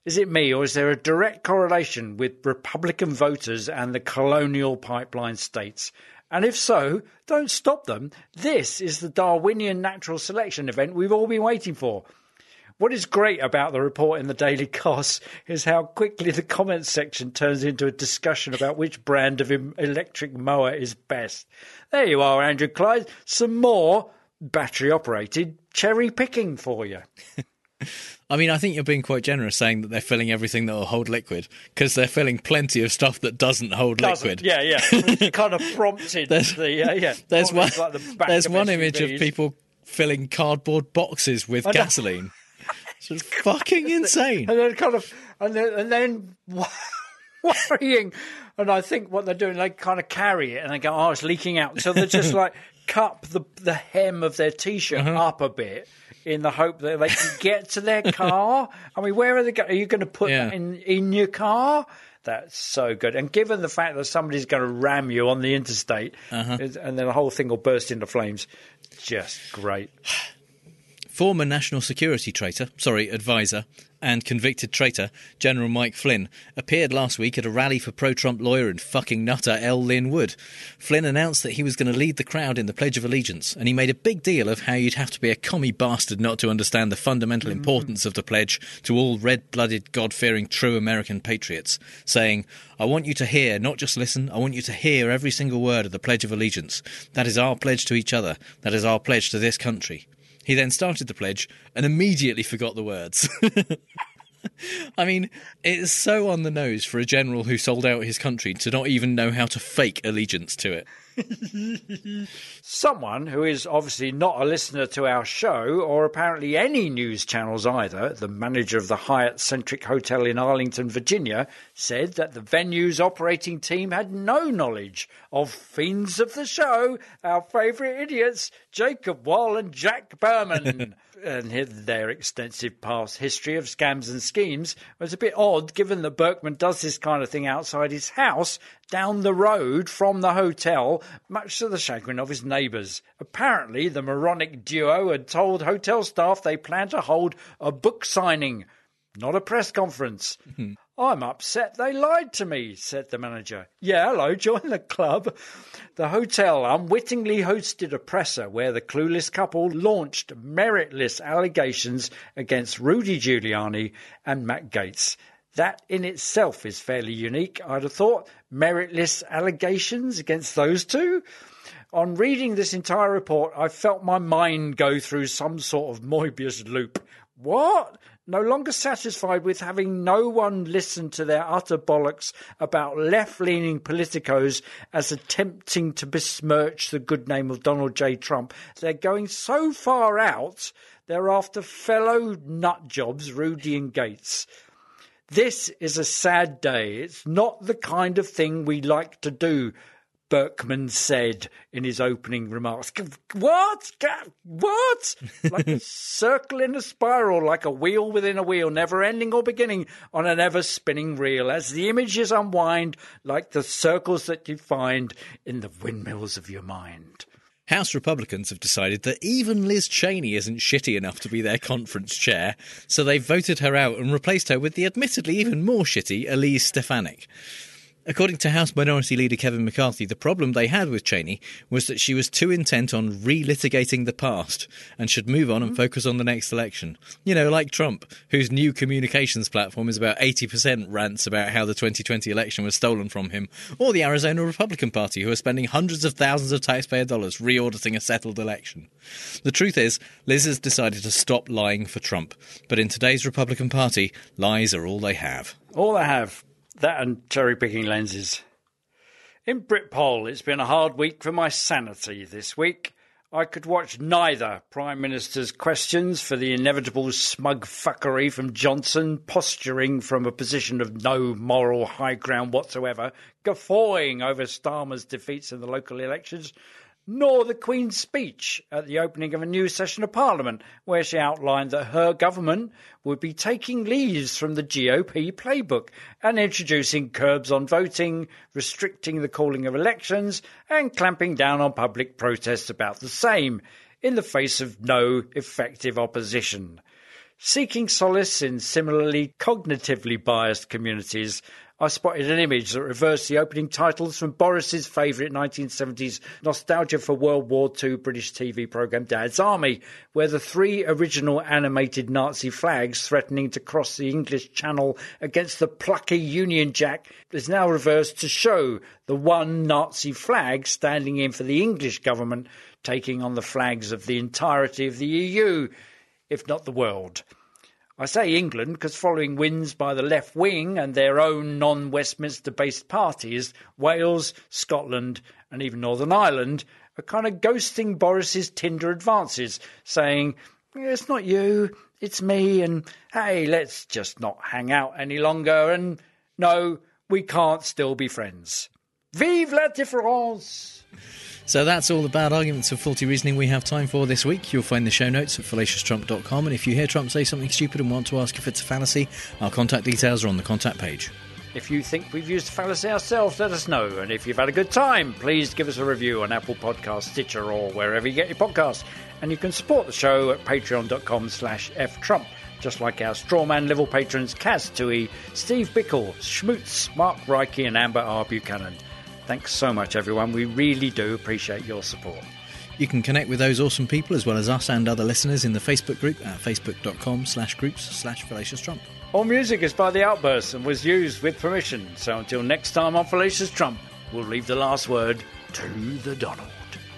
Is it me, or is there a direct correlation with Republican voters and the colonial pipeline states? And if so, don't stop them. This is the Darwinian natural selection event we've all been waiting for. What is great about the report in the Daily Kos is how quickly the comments section turns into a discussion about which brand of electric mower is best. There you are, Andrew Clyde. Some more battery operated cherry picking for you. (laughs) I mean, I think you're being quite generous saying that they're filling everything that will hold liquid because they're filling plenty of stuff that doesn't hold Doesn't, liquid. Yeah, yeah. (laughs) kind of prompted There's- the uh, yeah. (laughs) There's one. like the back there's one image of people filling cardboard boxes with I gasoline. It's fucking (laughs) insane. and then kind of and then and then worrying. And I think what they're doing, they kind of carry it and they go, "Oh, it's leaking out." So they just like cup the the hem of their t-shirt Uh-huh. up a bit in the hope that they can get to their (laughs) car. I mean, where are they? Go- are you going to put Yeah. that in in your car? That's so good. And given the fact that somebody's going to ram you on the interstate, Uh-huh. and then the whole thing will burst into flames, just great. (sighs) (sighs) (sighs) Former National Security traitor, sorry, advisor, and convicted traitor, General Mike Flynn, appeared last week at a rally for pro Trump lawyer and fucking nutter L. Lin Wood. Flynn announced that he was going to lead the crowd in the Pledge of Allegiance, and he made a big deal of how you'd have to be a commie bastard not to understand the fundamental mm-hmm. importance of the pledge to all red blooded, God fearing, true American patriots, saying, I want you to hear, not just listen, I want you to hear every single word of the Pledge of Allegiance. That is our pledge to each other. That is our pledge to this country. He then started the pledge and immediately forgot the words. (laughs) (laughs) I mean, it's so on the nose for a general who sold out his country to not even know how to fake allegiance to it. (laughs) Someone who is obviously not a listener to our show or apparently any news channels either, the manager of the Hyatt Centric Hotel in Arlington, Virginia, said that the venue's operating team had no knowledge of fiends of the show, our favourite idiots, Jacob Wohl and Jack Burkman. (laughs) and their extensive past history of scams and schemes was a bit odd given that Burkman does this kind of thing outside his house down the road from the hotel, much to the chagrin of his neighbours. Apparently, the moronic duo had told hotel staff they planned to hold a book signing, not a press conference. Mm-hmm. I'm upset they lied to me, said the manager. Yeah, hello, (laughs) join the club. The hotel unwittingly hosted a presser where the clueless couple launched meritless allegations against Rudy Giuliani and Matt Gaetz. That in itself is fairly unique, I'd have thought. Meritless allegations against those two? On reading this entire report, I felt my mind go through some sort of Moebius loop. What? No longer satisfied with having no one listen to their utter bollocks about left leaning politicos as attempting to besmirch the good name of Donald J. Trump, they're going so far out, they're after fellow nut jobs, Rudy and Gaetz. This is a sad day. It's not the kind of thing we like to do, Burkman said in his opening remarks. What? What? (laughs) Like a circle in a spiral, like a wheel within a wheel, never ending or beginning on an ever spinning reel, as the images unwind like the circles that you find in the windmills of your mind. House Republicans have decided that even Liz Cheney isn't shitty enough to be their conference chair, so they've voted her out and replaced her with the admittedly even more shitty Elise Stefanik. According to House Minority Leader Kevin McCarthy, the problem they had with Cheney was that she was too intent on relitigating the past and should move on and mm-hmm. focus on the next election. You know, like Trump, whose new communications platform is about 80% rants about how the 2020 election was stolen from him, or the Arizona Republican Party, who are spending hundreds of thousands of taxpayer dollars re-auditing a settled election. The truth is, Liz has decided to stop lying for Trump, but in today's Republican Party, lies are all they have. All they have. That and cherry picking lenses. In Britpol, it's been a hard week for my sanity this week. I could watch neither Prime Minister's questions for the inevitable smug fuckery from Johnson, posturing from a position of no moral high ground whatsoever, guffawing over Starmer's defeats in the local elections, nor the Queen's speech at the opening of a new session of Parliament, where she outlined that her government would be taking leaves from the GOP playbook and introducing curbs on voting, restricting the calling of elections, and clamping down on public protests about the same, in the face of no effective opposition. Seeking solace in similarly cognitively biased communities, I spotted an image that reversed the opening titles from Boris's favourite 1970s nostalgia for World War II British TV programme Dad's Army, where the three original animated Nazi flags threatening to cross the English Channel against the plucky Union Jack is now reversed to show the one Nazi flag standing in for the English government taking on the flags of the entirety of the EU, if not the world. I say England because following wins by the left wing and their own non Westminster based parties, Wales, Scotland, and even Northern Ireland are kind of ghosting Boris's Tinder advances, saying, It's not you, it's me, and hey, let's just not hang out any longer, and no, we can't still be friends. Vive la différence! So that's all the bad arguments of faulty reasoning we have time for this week. You'll find the show notes at fallacioustrump.com. And if you hear Trump say something stupid and want to ask if it's a fallacy, our contact details are on the contact page. If you think we've used fallacy ourselves, let us know. And if you've had a good time, please give us a review on Apple Podcasts, Stitcher, or wherever you get your podcasts. And you can support the show at patreon.com slash ftrump, just like our strawman level patrons Kaz Tui, Steve Bickle, Schmutz, Mark Reike, and Amber R. Buchanan. Thanks so much, everyone. We really do appreciate your support. You can connect with those awesome people as well as us and other listeners in the Facebook group at facebook.com slash groups slash fallacious trump. All music is by The Outburst and was used with permission. So until next time on Fallacious Trump, we'll leave the last word to the Donald.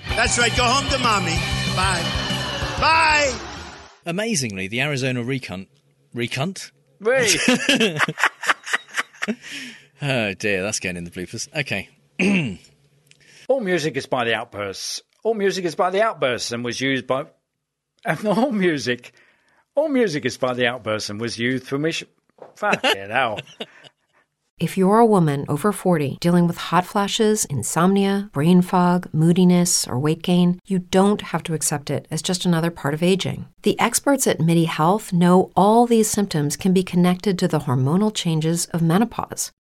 That's right. Go home to mommy. Bye. Bye. Amazingly, the Arizona recunt. Recunt? Wait. (laughs) oh dear, that's getting in the bloopers. Okay. (clears throat) All music is by The Outbursts. All music is by The Outbursts and was used by. (laughs) And all music. All music is by The Outbursts and was used for mission. Fuck it out. (laughs) If you're a woman over 40 dealing with hot flashes, insomnia, brain fog, moodiness, or weight gain, you don't have to accept it as just another part of aging. The experts at MIDI Health know all these symptoms can be connected to the hormonal changes of menopause.